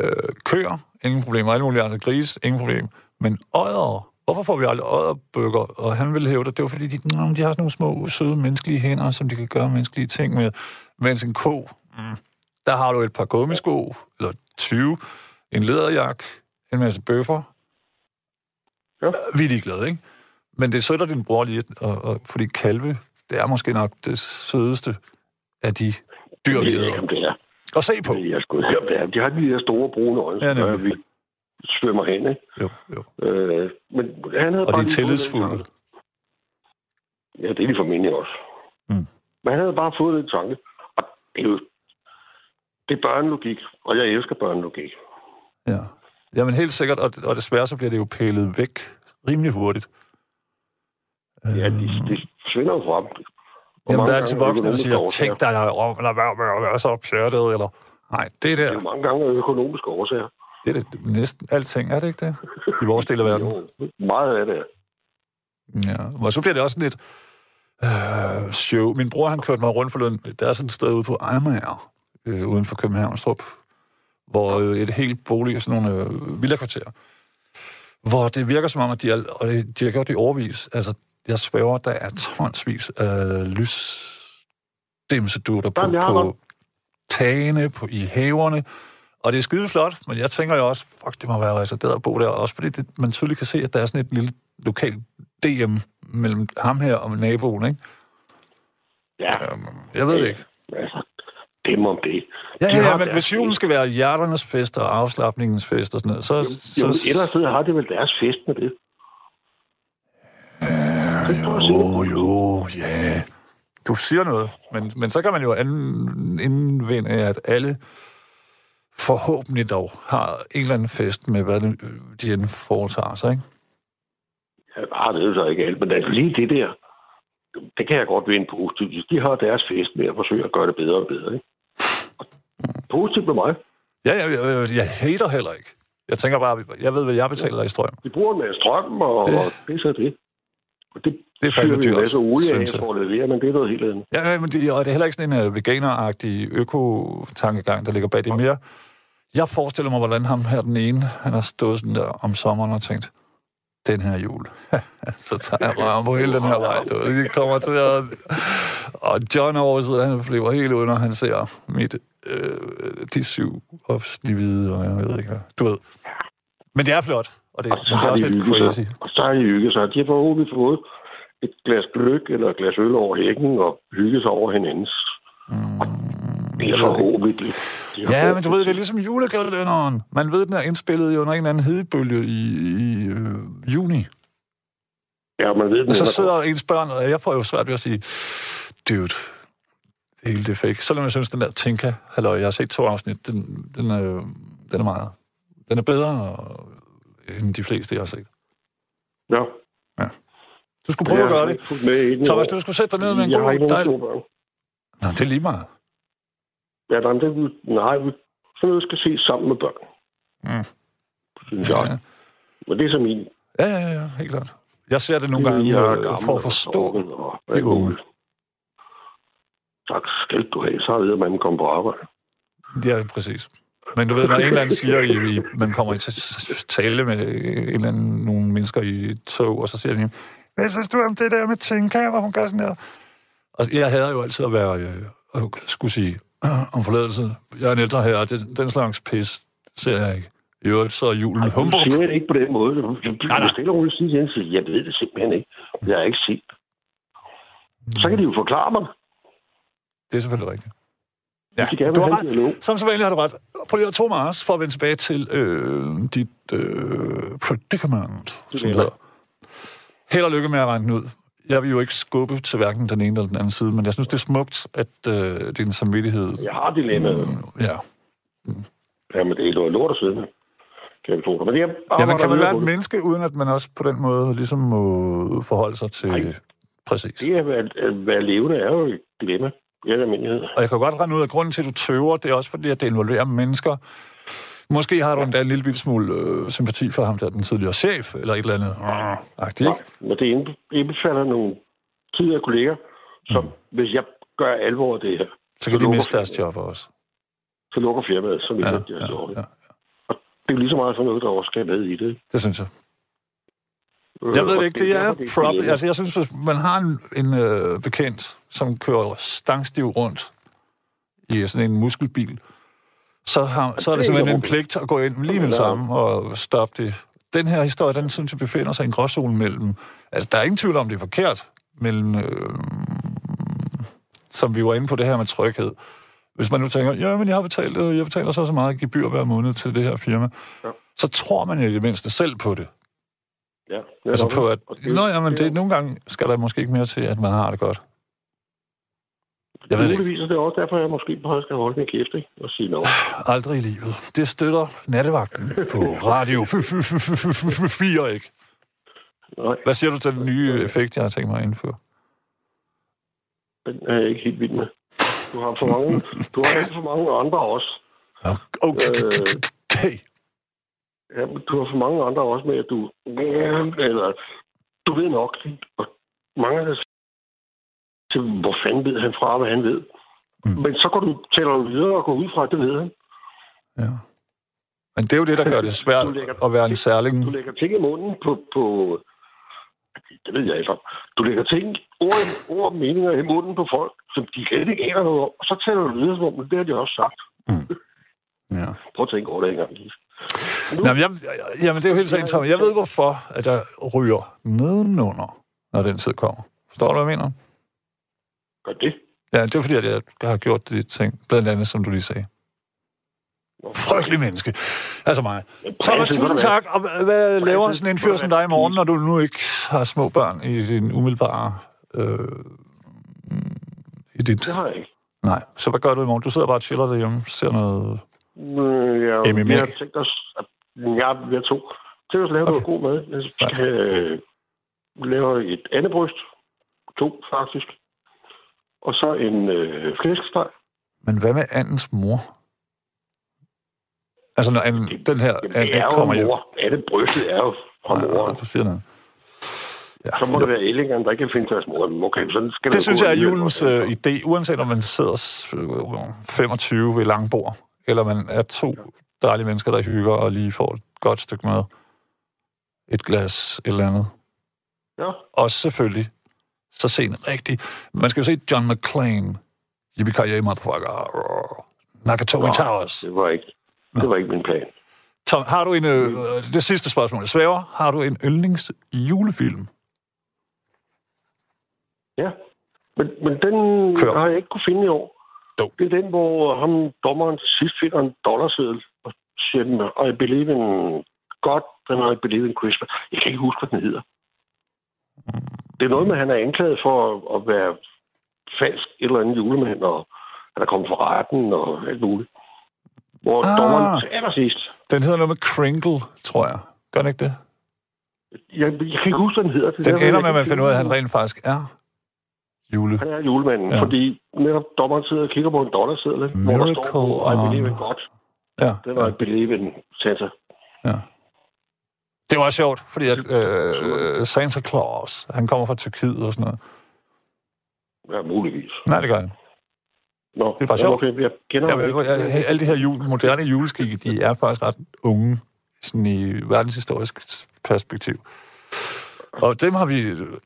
øh, køer, ingen problem, og alle mulige andre gris, ingen problem. Men ådder, hvorfor får vi aldrig ådderbøger? Og han ville hævde, at det var fordi, de, nå, de har sådan nogle små, søde menneskelige hænder, som de kan gøre menneskelige ting med. Mens en ko, mm, der har du et par gummisko, eller 20, en læderjak, en masse bøffer. Ja. Vi er ligeglade, ikke? Men det søtter din bror lige, og, og, fordi kalve, det er måske nok det sødeste af de dyr, vi Jeg æder. det er. Og se på. Det er jeg sgu det er. De har de der store brune øjne, Ja, nemlig. vi svømmer hen. Ikke? Jo, jo. Øh, men han havde Og bare de er tillidsfulde. Ja, det er de formentlig også. Mm. Men han havde bare fået den tanke. Og det er jo det er børnelogik, og jeg elsker børnelogik. Ja. Jamen helt sikkert, og, og desværre så bliver det jo pælet væk rimelig hurtigt. Ja, de, de forsvinder jo fra dem. Og Jamen, der er altid voksne, der siger, tænk dig om, lad være med at være så pjattet, eller... Nej, det er Det er der. jo mange gange økonomiske årsager. Det er det, næsten alting, er det ikke det? I vores del af verden. Jo, meget af det. Ja, og så bliver det også lidt øh, show. Min bror, han kørte mig rundt forleden. Der er sådan et sted ude på Amager, øh, uden for Københavnstrup, hvor øh, et helt bolig, sådan nogle øh, villakvarterer, hvor det virker som om, at de, er, og det, de har gjort det overvis. Altså, jeg svæver, der er tonsvis af lysdimsedutter på, Jamen, har på tagene, på, i haverne, og det er skide flot, men jeg tænker jo også, fuck, det må være reserveret at bo der, også fordi det, man tydeligt kan se, at der er sådan et lille lokalt DM mellem ham her og naboen, ikke? Ja, Øhm, Jeg ved det ikke. altså, dem om det. Ja, De ja, har ja, men hvis julen skal være hjerternes fest og afslappningens fest og sådan noget, så... Jo, jo, så ellers så har det vel deres fest med det. jo, jo, ja. Du siger noget, men, men så kan man jo an- indvende, at alle forhåbentlig dog har en eller anden fest med, hvad de end foretager sig, ikke? Ja, ah, det er jo så ikke alt, men altså lige det der, det kan jeg godt vinde positivt. De har deres fest med at forsøge at gøre det bedre og bedre. Ikke? Og Positivt med mig. Ja, jeg, jeg, jeg hater heller ikke. Jeg tænker bare, jeg ved, hvad jeg betaler i strøm. De bruger en masse strøm, og, og det er så det. Og det, Det er fandme dyrt, masse olie synes jeg. for at levere, men det er noget helt andet. Ja, ja, men det, og det er heller ikke sådan en uh, veganeragtig øko-tankegang, der ligger bag. Det er mere, jeg forestiller mig, hvordan ham her den ene, han har stået sådan der om sommeren og tænkt, den her jul, så tager jeg røven på hele den her vej. Du. Det kommer til at... Og John over siden, han bliver helt ude, når han ser mit, øh, de syv opsnivide, og jeg ved ikke hvad. Du ved. Men det er flot, og det, Og men det er også de lidt crazy. sig. Og så har de hygget sig. De har forhåbentlig fået et glas gløk eller et glas øl over hækken og hygget sig over hinandens. Mm, Det er ved det ikke. forhåbentlig. De har Ja, men du ved, det er ligesom julekalenderen. Man ved, den er indspillet i under en eller anden hedebølge i, i øh, juni. Ja, man ved, den Og så sidder ens børn, og jeg får jo svært ved at sige, dude, det hele det fake. Selvom jeg synes, den der Tinka, halløj, jeg har set to afsnit, den, den, er, den er meget, den er bedre end de fleste, jeg har set. Ja. Du skulle prøve at gøre det. Med Thomas, du skulle sætte dig ned med en Jeg har ikke god nogen dejlig... små børn. Nå, det er lige meget. Ja, der er det, nej, vi, sådan noget skal ses sammen med børn. Mm. Synes Ja, jeg. ja. Men det er så min. ja, ja, ja, helt klart. Jeg ser det nogle gange Jeg er øh, gammel for at og forstå. doven og de unge. Tak skal du have, så ved man komme på arbejde. Ja, præcis. Men du ved, når en eller anden siger, i, man kommer i tale med en eller anden, nogle mennesker i et tog, og så siger de, hvad synes du om det der med Tinka, hvor hun gør sådan der? Og jeg hader jo altid at være, øh, at skulle sige om forladelse. Jeg er en ældre herre, det, den slags pis ser jeg ikke. I øvrigt, så er julen Du humbug. siger det ikke på den måde. Du, nej. du stiller roligt sige til hende, jeg ved det simpelthen ikke. Jeg har ikke set. Så kan de jo forklare mig. Det er selvfølgelig rigtigt. Ja, Ja, du har ret. Som så vanligt har du ret. Prøv lige at to Mars for at vende tilbage til øh, dit øh, predicament, som det hedder. Held og lykke med at regne den ud. Jeg vil jo ikke skubbe til hverken den ene eller den anden side, men jeg synes, det er smukt, at øh, din samvittighed... Jeg har dilemmaet. Ja. Jamen, det er noget lort at sidde med. Kan. Men jeg Jamen, arbejder kan man være et menneske, uden at man også på den måde ligesom må forholde sig til... Nej. Præcis. Det at være, at være levende er jo et dilemma. I al almindelighed. Og jeg kan godt regne ud, at grunden til, at du tøver, det er også fordi, at det involverer mennesker. Måske har du endda en lille bitte smule øh, sympati for ham, der er den tidligere chef, eller et eller andet. Ah, agtigt, ikke? Men det indbe- indbefatter nogle tidligere kolleger, som mm. hvis jeg gør alvor af det her, Så kan de lukker miste deres job også. Så lukker firmaet, som ikke Ja, ja, de ja, ja, ja. Det er jo lige så meget sådan noget, der også skal med i det. Det synes jeg. Jeg ved det ikke, det er problem. Altså, jeg synes, hvis man har en, en øh, bekendt, som kører stangstiv rundt i sådan en muskelbil, så, har, så er det det er simpelthen en pligt at gå ind lige med det samme og stoppe det. Den her historie, den synes jeg befinder sig i en gråzone mellem... Altså, der er ingen tvivl om, det er forkert, mellem... Øh, som vi var inde på det her med tryghed. Hvis man nu tænker, ja, men jeg har betalt, øh, jeg betaler så så meget gebyr hver måned til det her firma, Ja. så tror man i det mindste selv på det. Ja, Altså på, at... Og Nå, ja, men det, nogle gange skal der måske ikke mere til, at man har det godt. Jeg ved det ikke. Er det også derfor, jeg måske bare skal holde min kæft, ikke? Og sige noget. Aldrig i livet. Det støtter nattevagten på radio 4, ikke? Nej, Hvad siger du til den nye effekt, jeg har tænkt mig at indføre? den er jeg ikke helt vild med. Du har for mange, du har for mange andre også. Okay. okay. Ja, men du har for mange andre også med, at du... Eller, du ved nok. Og mange af til, hvor fanden ved han fra, hvad han ved. Mm. Mm. Men så går du tæller du videre og går ud fra, at det ved han. Ja. Men det er jo det, der gør det svært lægger- at være en særling. Du lægger ting i munden på... på det ved jeg ikke om. Du lægger ting, ord, ord meninger i munden på folk, som de slet ikke aner noget om, og så tæller du videre, som om, det har de også sagt. Ja. Prøv at tænke over det en gang. lige. Nu, Nå, men jeg, jamen, det er jo helt Tom. Jeg ved, hvorfor at der ryger nedenunder, når den tid kommer. Forstår du, hvad jeg mener? gør det. Ja, det er fordi, at jeg har gjort de ting, blandt andet, som du lige sagde. Frygtelig menneske. Altså mig. Thomas, tusind tak. Og hvad- laver sådan en fyr som dig i morgen, når du nu ikke har små børn i din umiddelbare... Øh, i dit... Det har jeg ikke. Nej, så hvad gør du i morgen? Du sidder bare og chiller derhjemme, ser noget... Øh, ja, MMA. Jeg har tænkt os, at jeg ved to. Tænk os at lave okay. noget god mad. Jeg skal øh, lave et andet bryst. To, faktisk. Og så en øh, flæskesteg. Men hvad med andens mor? Altså, når anden, den her Jamen, anden det er jo kommer hjem. mor. Andet brystet er jo fra moren. du siger noget. Ja. Så må det være ællingerne, der ikke kan finde deres mor. Okay, sådan skal det synes jeg er julens uh, idé, uanset om man sidder 25 ved langbord, eller man er to dejlige mennesker, der hygger og lige får et godt stykke mad. Et glas, et eller andet. Ja. Og selvfølgelig, så se en rigtig... Man skal jo se John McClane. Yippie motherfucker. Nakatomi Towers. Det var ikke, det var ikke min plan. Tom, har du en... Øh, det sidste spørgsmål. Svæver. Har du en yndlings julefilm? Ja, men, men den Kør. har jeg ikke kunne finde i år. Do. Det er den, hvor ham, dommeren til sidst finder en dollarseddel og siger I believe in God, then I believe in Christmas. Jeg kan ikke huske, hvad den hedder. Det er noget med, at han er anklaget for at være falsk et eller andet julemand, og han er kommet for retten og alt muligt. Hvor ah, dommeren til allersidst... Den hedder noget med Kringle, tror jeg. Gør den ikke det? Jeg, jeg kan ikke huske, hvad den hedder. Det den ender med, at man finder ud af, at han rent faktisk er jule. Han er julemanden, ja. fordi netop dommeren sidder og kigger på en dollarseddel, hvor der står på, I believe in God. Ja. Den er ja. I believe in Santa. Ja. Det var sjovt, fordi at, øh, Santa Claus, han kommer fra Tyrkiet og sådan noget. Ja, muligvis. Nej, det gør han. Nå, det er bare sjovt. Okay, jeg kender ja, ikke. Jeg, alle de her jule, moderne juleskikke, de er faktisk ret unge, sådan i verdenshistorisk perspektiv. Og dem har vi...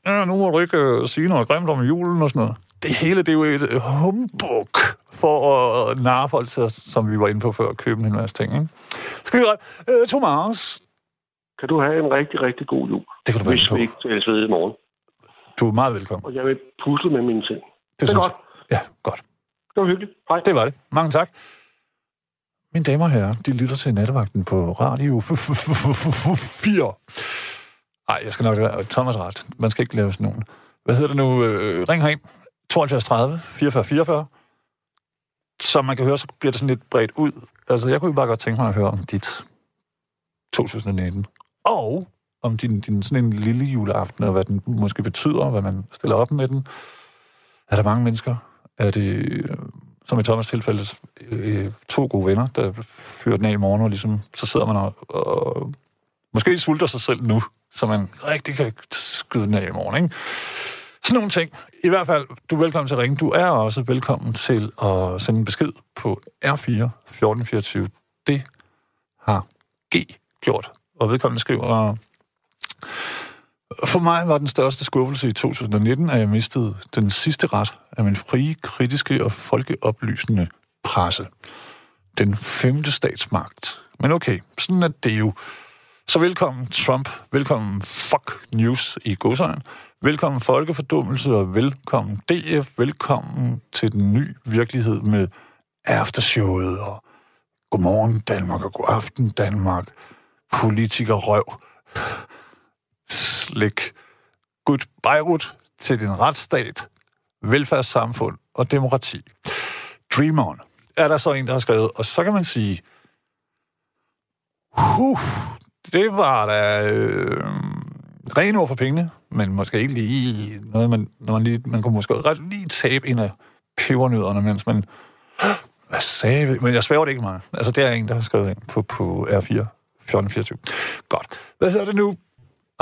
Ja, nu må du ikke uh, sige noget grimt om julen og sådan noget. Det hele, det er jo et uh, humbug for at narre folk som vi var inde på før, at købe en masse ting. Ikke? Skal vi? Uh, Thomas, kan du have en rigtig, rigtig god jul. Det kan du Hvis vi ikke tales ved i morgen. Du er meget velkommen. Og jeg vil pusle med mine ting. Det, det er godt. Ja, godt. Det var hyggeligt. Hej. Det var det. Mange tak. Mine damer og herrer, de lytter til nattevagten på Radio 4. Nej, jeg skal nok være Thomas ret. Man skal ikke lave sådan nogen. Hvad hedder det nu? Øh, ring herind. 72 30 44 44. Som man kan høre, så bliver det sådan lidt bredt ud. Altså, jeg kunne bare godt tænke mig at høre om dit 2019 og om din, din sådan en lille juleaften, og hvad den måske betyder, hvad man stiller op med den. Er der mange mennesker? Er det, øh, som i Thomas tilfælde, øh, to gode venner, der fyrer den af i morgen, og ligesom, så sidder man og, og måske sulter sig selv nu, så man rigtig kan skyde den af i morgen, ikke? Sådan nogle ting. I hvert fald, du er velkommen til at ringe. Du er også velkommen til at sende en besked på R4 1424. Det har G gjort og vedkommende skriver, for mig var den største skuffelse i 2019, at jeg mistede den sidste ret af min frie, kritiske og folkeoplysende presse. Den femte statsmagt. Men okay, sådan er det jo. Så velkommen Trump, velkommen fuck news i godsejren, velkommen folkefordummelse og velkommen DF, velkommen til den nye virkelighed med aftershowet og godmorgen Danmark og god aften Danmark politikerrøv. Slik. Good Beirut til din retsstat, velfærdssamfund og demokrati. Dream on. Er der så en, der har skrevet, og så kan man sige, huh, det var da øh, ren over for pengene, men måske ikke lige noget, man, når man, lige, man kunne måske ret lige tabe en af pebernødderne, mens man, hvad sagde vi? Men jeg sværger det ikke meget. Altså, det er en, der har skrevet ind på, på R4. 1424. Godt. Hvad hedder det nu?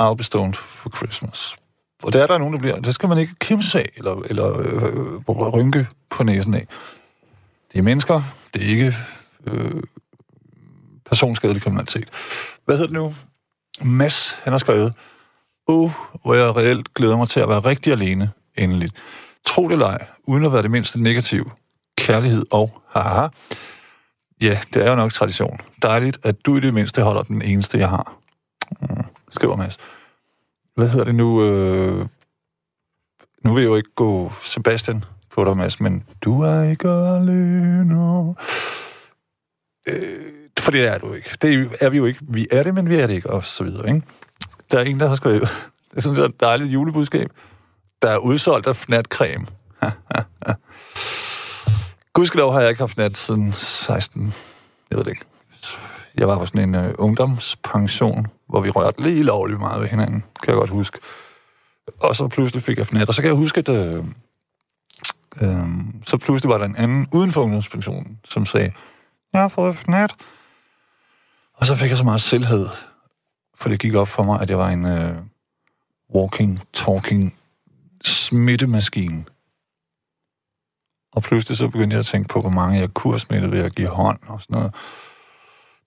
I'll be stoned for Christmas. Og der er der nogen, der bliver... Der skal man ikke kimse af, eller, eller øh, rynke på næsen af. Det er mennesker, det er ikke øh, personskadelig kriminalitet. Hvad hedder det nu? Mads, han har skrevet, Åh, hvor jeg reelt glæder mig til at være rigtig alene, endelig. Tro det eller ej, uden at være det mindste negativ. Kærlighed og haha. Ja, det er jo nok tradition. Dejligt, at du i det mindste holder den eneste, jeg har. Mm, skriver Mads. Hvad hedder det nu? Øh... Nu vil jeg jo ikke gå Sebastian på dig, Mads, men du er ikke alene. Øh, for det er du ikke. Det er vi jo ikke. Vi er det, men vi er det ikke, og så videre, ikke? Der er en, der har skrevet, det synes jeg er et dejligt julebudskab. Der er udsolgt af fnatcreme. Gudskelov har jeg ikke haft nat siden 16. Jeg ved det ikke. Jeg var på sådan en uh, ungdomspension, hvor vi rørte lige lovligt meget ved hinanden, kan jeg godt huske. Og så pludselig fik jeg fnat. Og så kan jeg huske, at uh, uh, så pludselig var der en anden uden for ungdomspensionen, som sagde, jeg har fået fnat. Og så fik jeg så meget selvhed, for det gik op for mig, at jeg var en øh, walking, talking smittemaskine. Og pludselig så begyndte jeg at tænke på, hvor mange jeg kunne smittet ved at give hånd og sådan noget.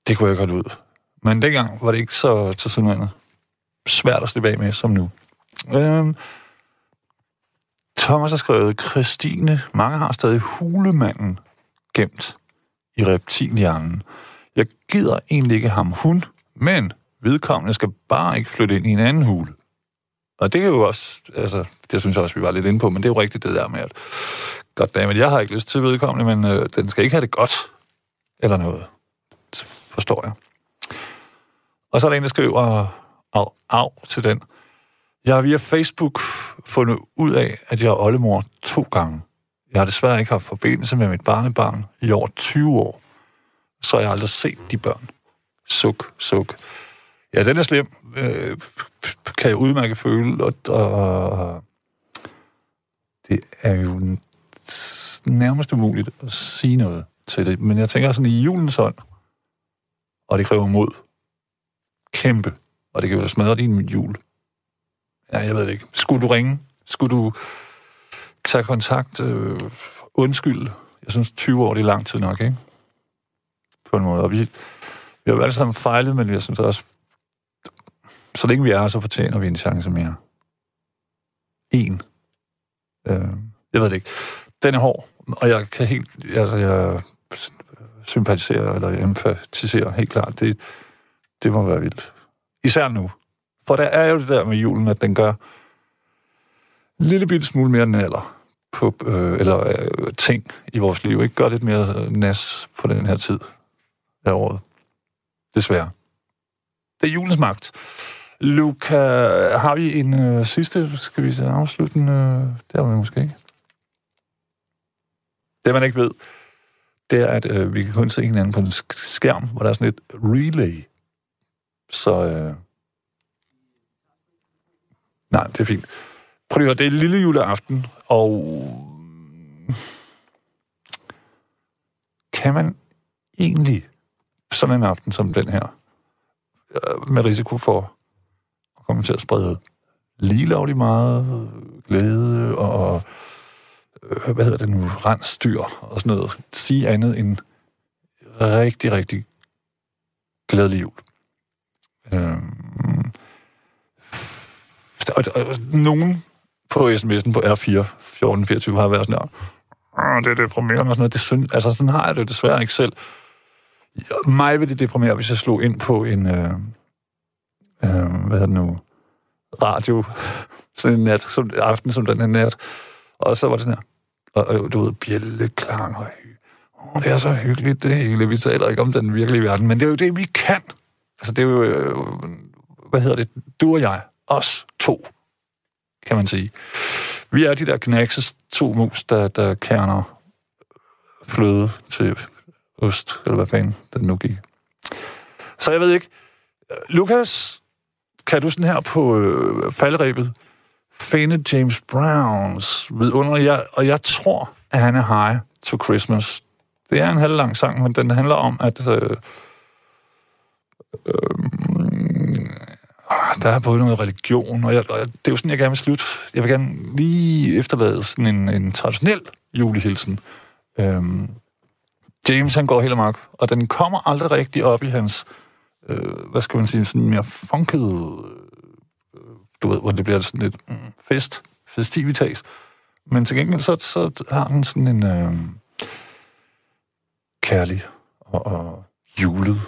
Det kunne jeg godt ud. Men dengang var det ikke så til sådan svært at slippe af med som nu. Øhm, Thomas har skrevet, Christine, mange har stadig hulemanden gemt i reptilhjernen. Jeg gider egentlig ikke ham hun, men vedkommende skal bare ikke flytte ind i en anden hule. Og det er jo også, altså, det synes jeg også, vi var lidt inde på, men det er jo rigtigt det der med, at godt men jeg har ikke lyst til vedkommende, men øh, den skal ikke have det godt, eller noget. Forstår jeg. Og så er der en, der skriver, af, af til den. Jeg har via Facebook fundet ud af, at jeg er oldemor to gange. Jeg har desværre ikke haft forbindelse med mit barnebarn i over 20 år, så jeg aldrig set de børn. Suk, suk. Ja, den er slem, øh, kan jeg udmærke føle, og, og det er jo nærmest umuligt at sige noget til det. Men jeg tænker sådan i julens hånd, og det kræver mod. Kæmpe. Og det kan jo smadre din jul. Ja, jeg ved det ikke. Skulle du ringe? Skulle du tage kontakt? Øh, undskyld. Jeg synes, 20 år det er lang tid nok, ikke? På en måde. Og vi, vi har jo alle sammen fejlet, men vi synes også, så længe vi er så fortjener vi en chance mere. En. Øh, jeg ved det ikke. Den er hård, og jeg kan helt, altså jeg sympatiserer, eller empatiserer helt klart. Det, det må være vildt. Især nu. For der er jo det der med julen, at den gør en lille bitte smule mere naller på, øh, eller øh, ting i vores liv. Ikke gør lidt mere øh, nas på den her tid af året. Desværre. Det er julens magt. Luca, har vi en øh, sidste, skal vi afslutte den? Øh, det har vi måske ikke. Det, man ikke ved, det er, at øh, vi kan kun se hinanden på en skærm, hvor der er sådan et relay. Så... Øh, nej, det er fint. Prøv at høre, det er lille juleaften, og... Kan man egentlig sådan en aften som den her, øh, med risiko for at komme til at sprede lige meget glæde og øh, hvad hedder det nu, rensdyr og sådan noget, sige andet end rigtig, rigtig glædelig jul. Øhm, og, og, nogen på sms'en på R4 1424 har været sådan der, det er deprimerende og sådan noget. Det synes, altså, sådan har jeg det desværre ikke selv. Mig ville det deprimere, hvis jeg slog ind på en, øh, øh, hvad hedder det nu, radio, sådan en nat, som, aften som den her nat, og så var det sådan her, og, og du ved, bjælleklang og oh, det er så hyggeligt, det hele. Vi taler ikke om den virkelige verden, men det er jo det, vi kan. Altså, det er jo, øh, hvad hedder det, du og jeg, os to, kan man sige. Vi er de der knakses to mus, der, der kerner fløde til ost, eller hvad fanden den nu gik. Så jeg ved ikke. Øh, Lukas, kan du sådan her på øh, falderæbet finde James Browns vidunder, jeg, og jeg tror, at han er high to Christmas. Det er en halvlang sang, men den handler om, at øh, øh, der er både noget religion, og, jeg, og det er jo sådan, jeg gerne vil slutte. Jeg vil gerne lige efterlade sådan en, en traditionel julehilsen. Øhm, James, han går helt amok, og den kommer aldrig rigtig op i hans, øh, hvad skal man sige, sådan mere funkede øh, du ved, hvor det bliver sådan lidt mm, fest, festivitas. Men til gengæld, så, så har den sådan en øh, kærlig og, og julet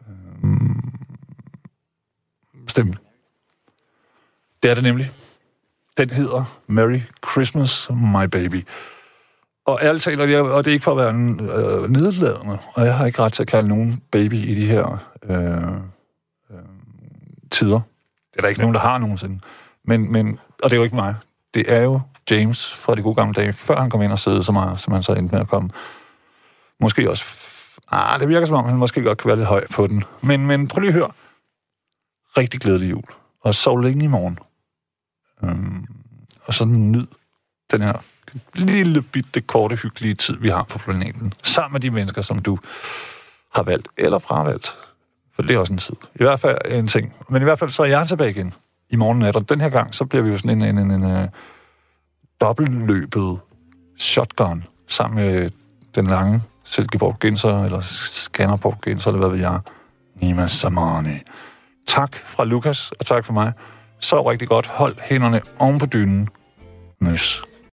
øh, stemme. Det er det nemlig. Den hedder Merry Christmas, My Baby. Og ærligt talt, og det er ikke for at være øh, nedladende, og jeg har ikke ret til at kalde nogen baby i de her øh, øh, tider. Det er der ikke nogen, der har nogensinde. Men, men, og det er jo ikke mig. Det er jo James fra de gode gamle dage, før han kom ind og sidde så meget, som han så endte med at komme. Måske også... Ah, det virker som om, han måske godt kan være lidt høj på den. Men, men prøv lige at høre. Rigtig glædelig jul. Og sov længe i morgen. Øhm, og så nyd den her lille bitte korte, hyggelige tid, vi har på planeten. Sammen med de mennesker, som du har valgt eller fravalgt. For det er også en tid. I hvert fald en ting. Men i hvert fald så er jeg tilbage igen i morgen nat. Og den her gang, så bliver vi jo sådan en, en, en, en uh, dobbeltløbet shotgun sammen med den lange Silkeborg Genser, eller Skanderborg Genser, eller hvad ved jeg. Nima Samani. Tak fra Lukas, og tak for mig. Så rigtig godt. Hold hænderne oven på dynen. Møs.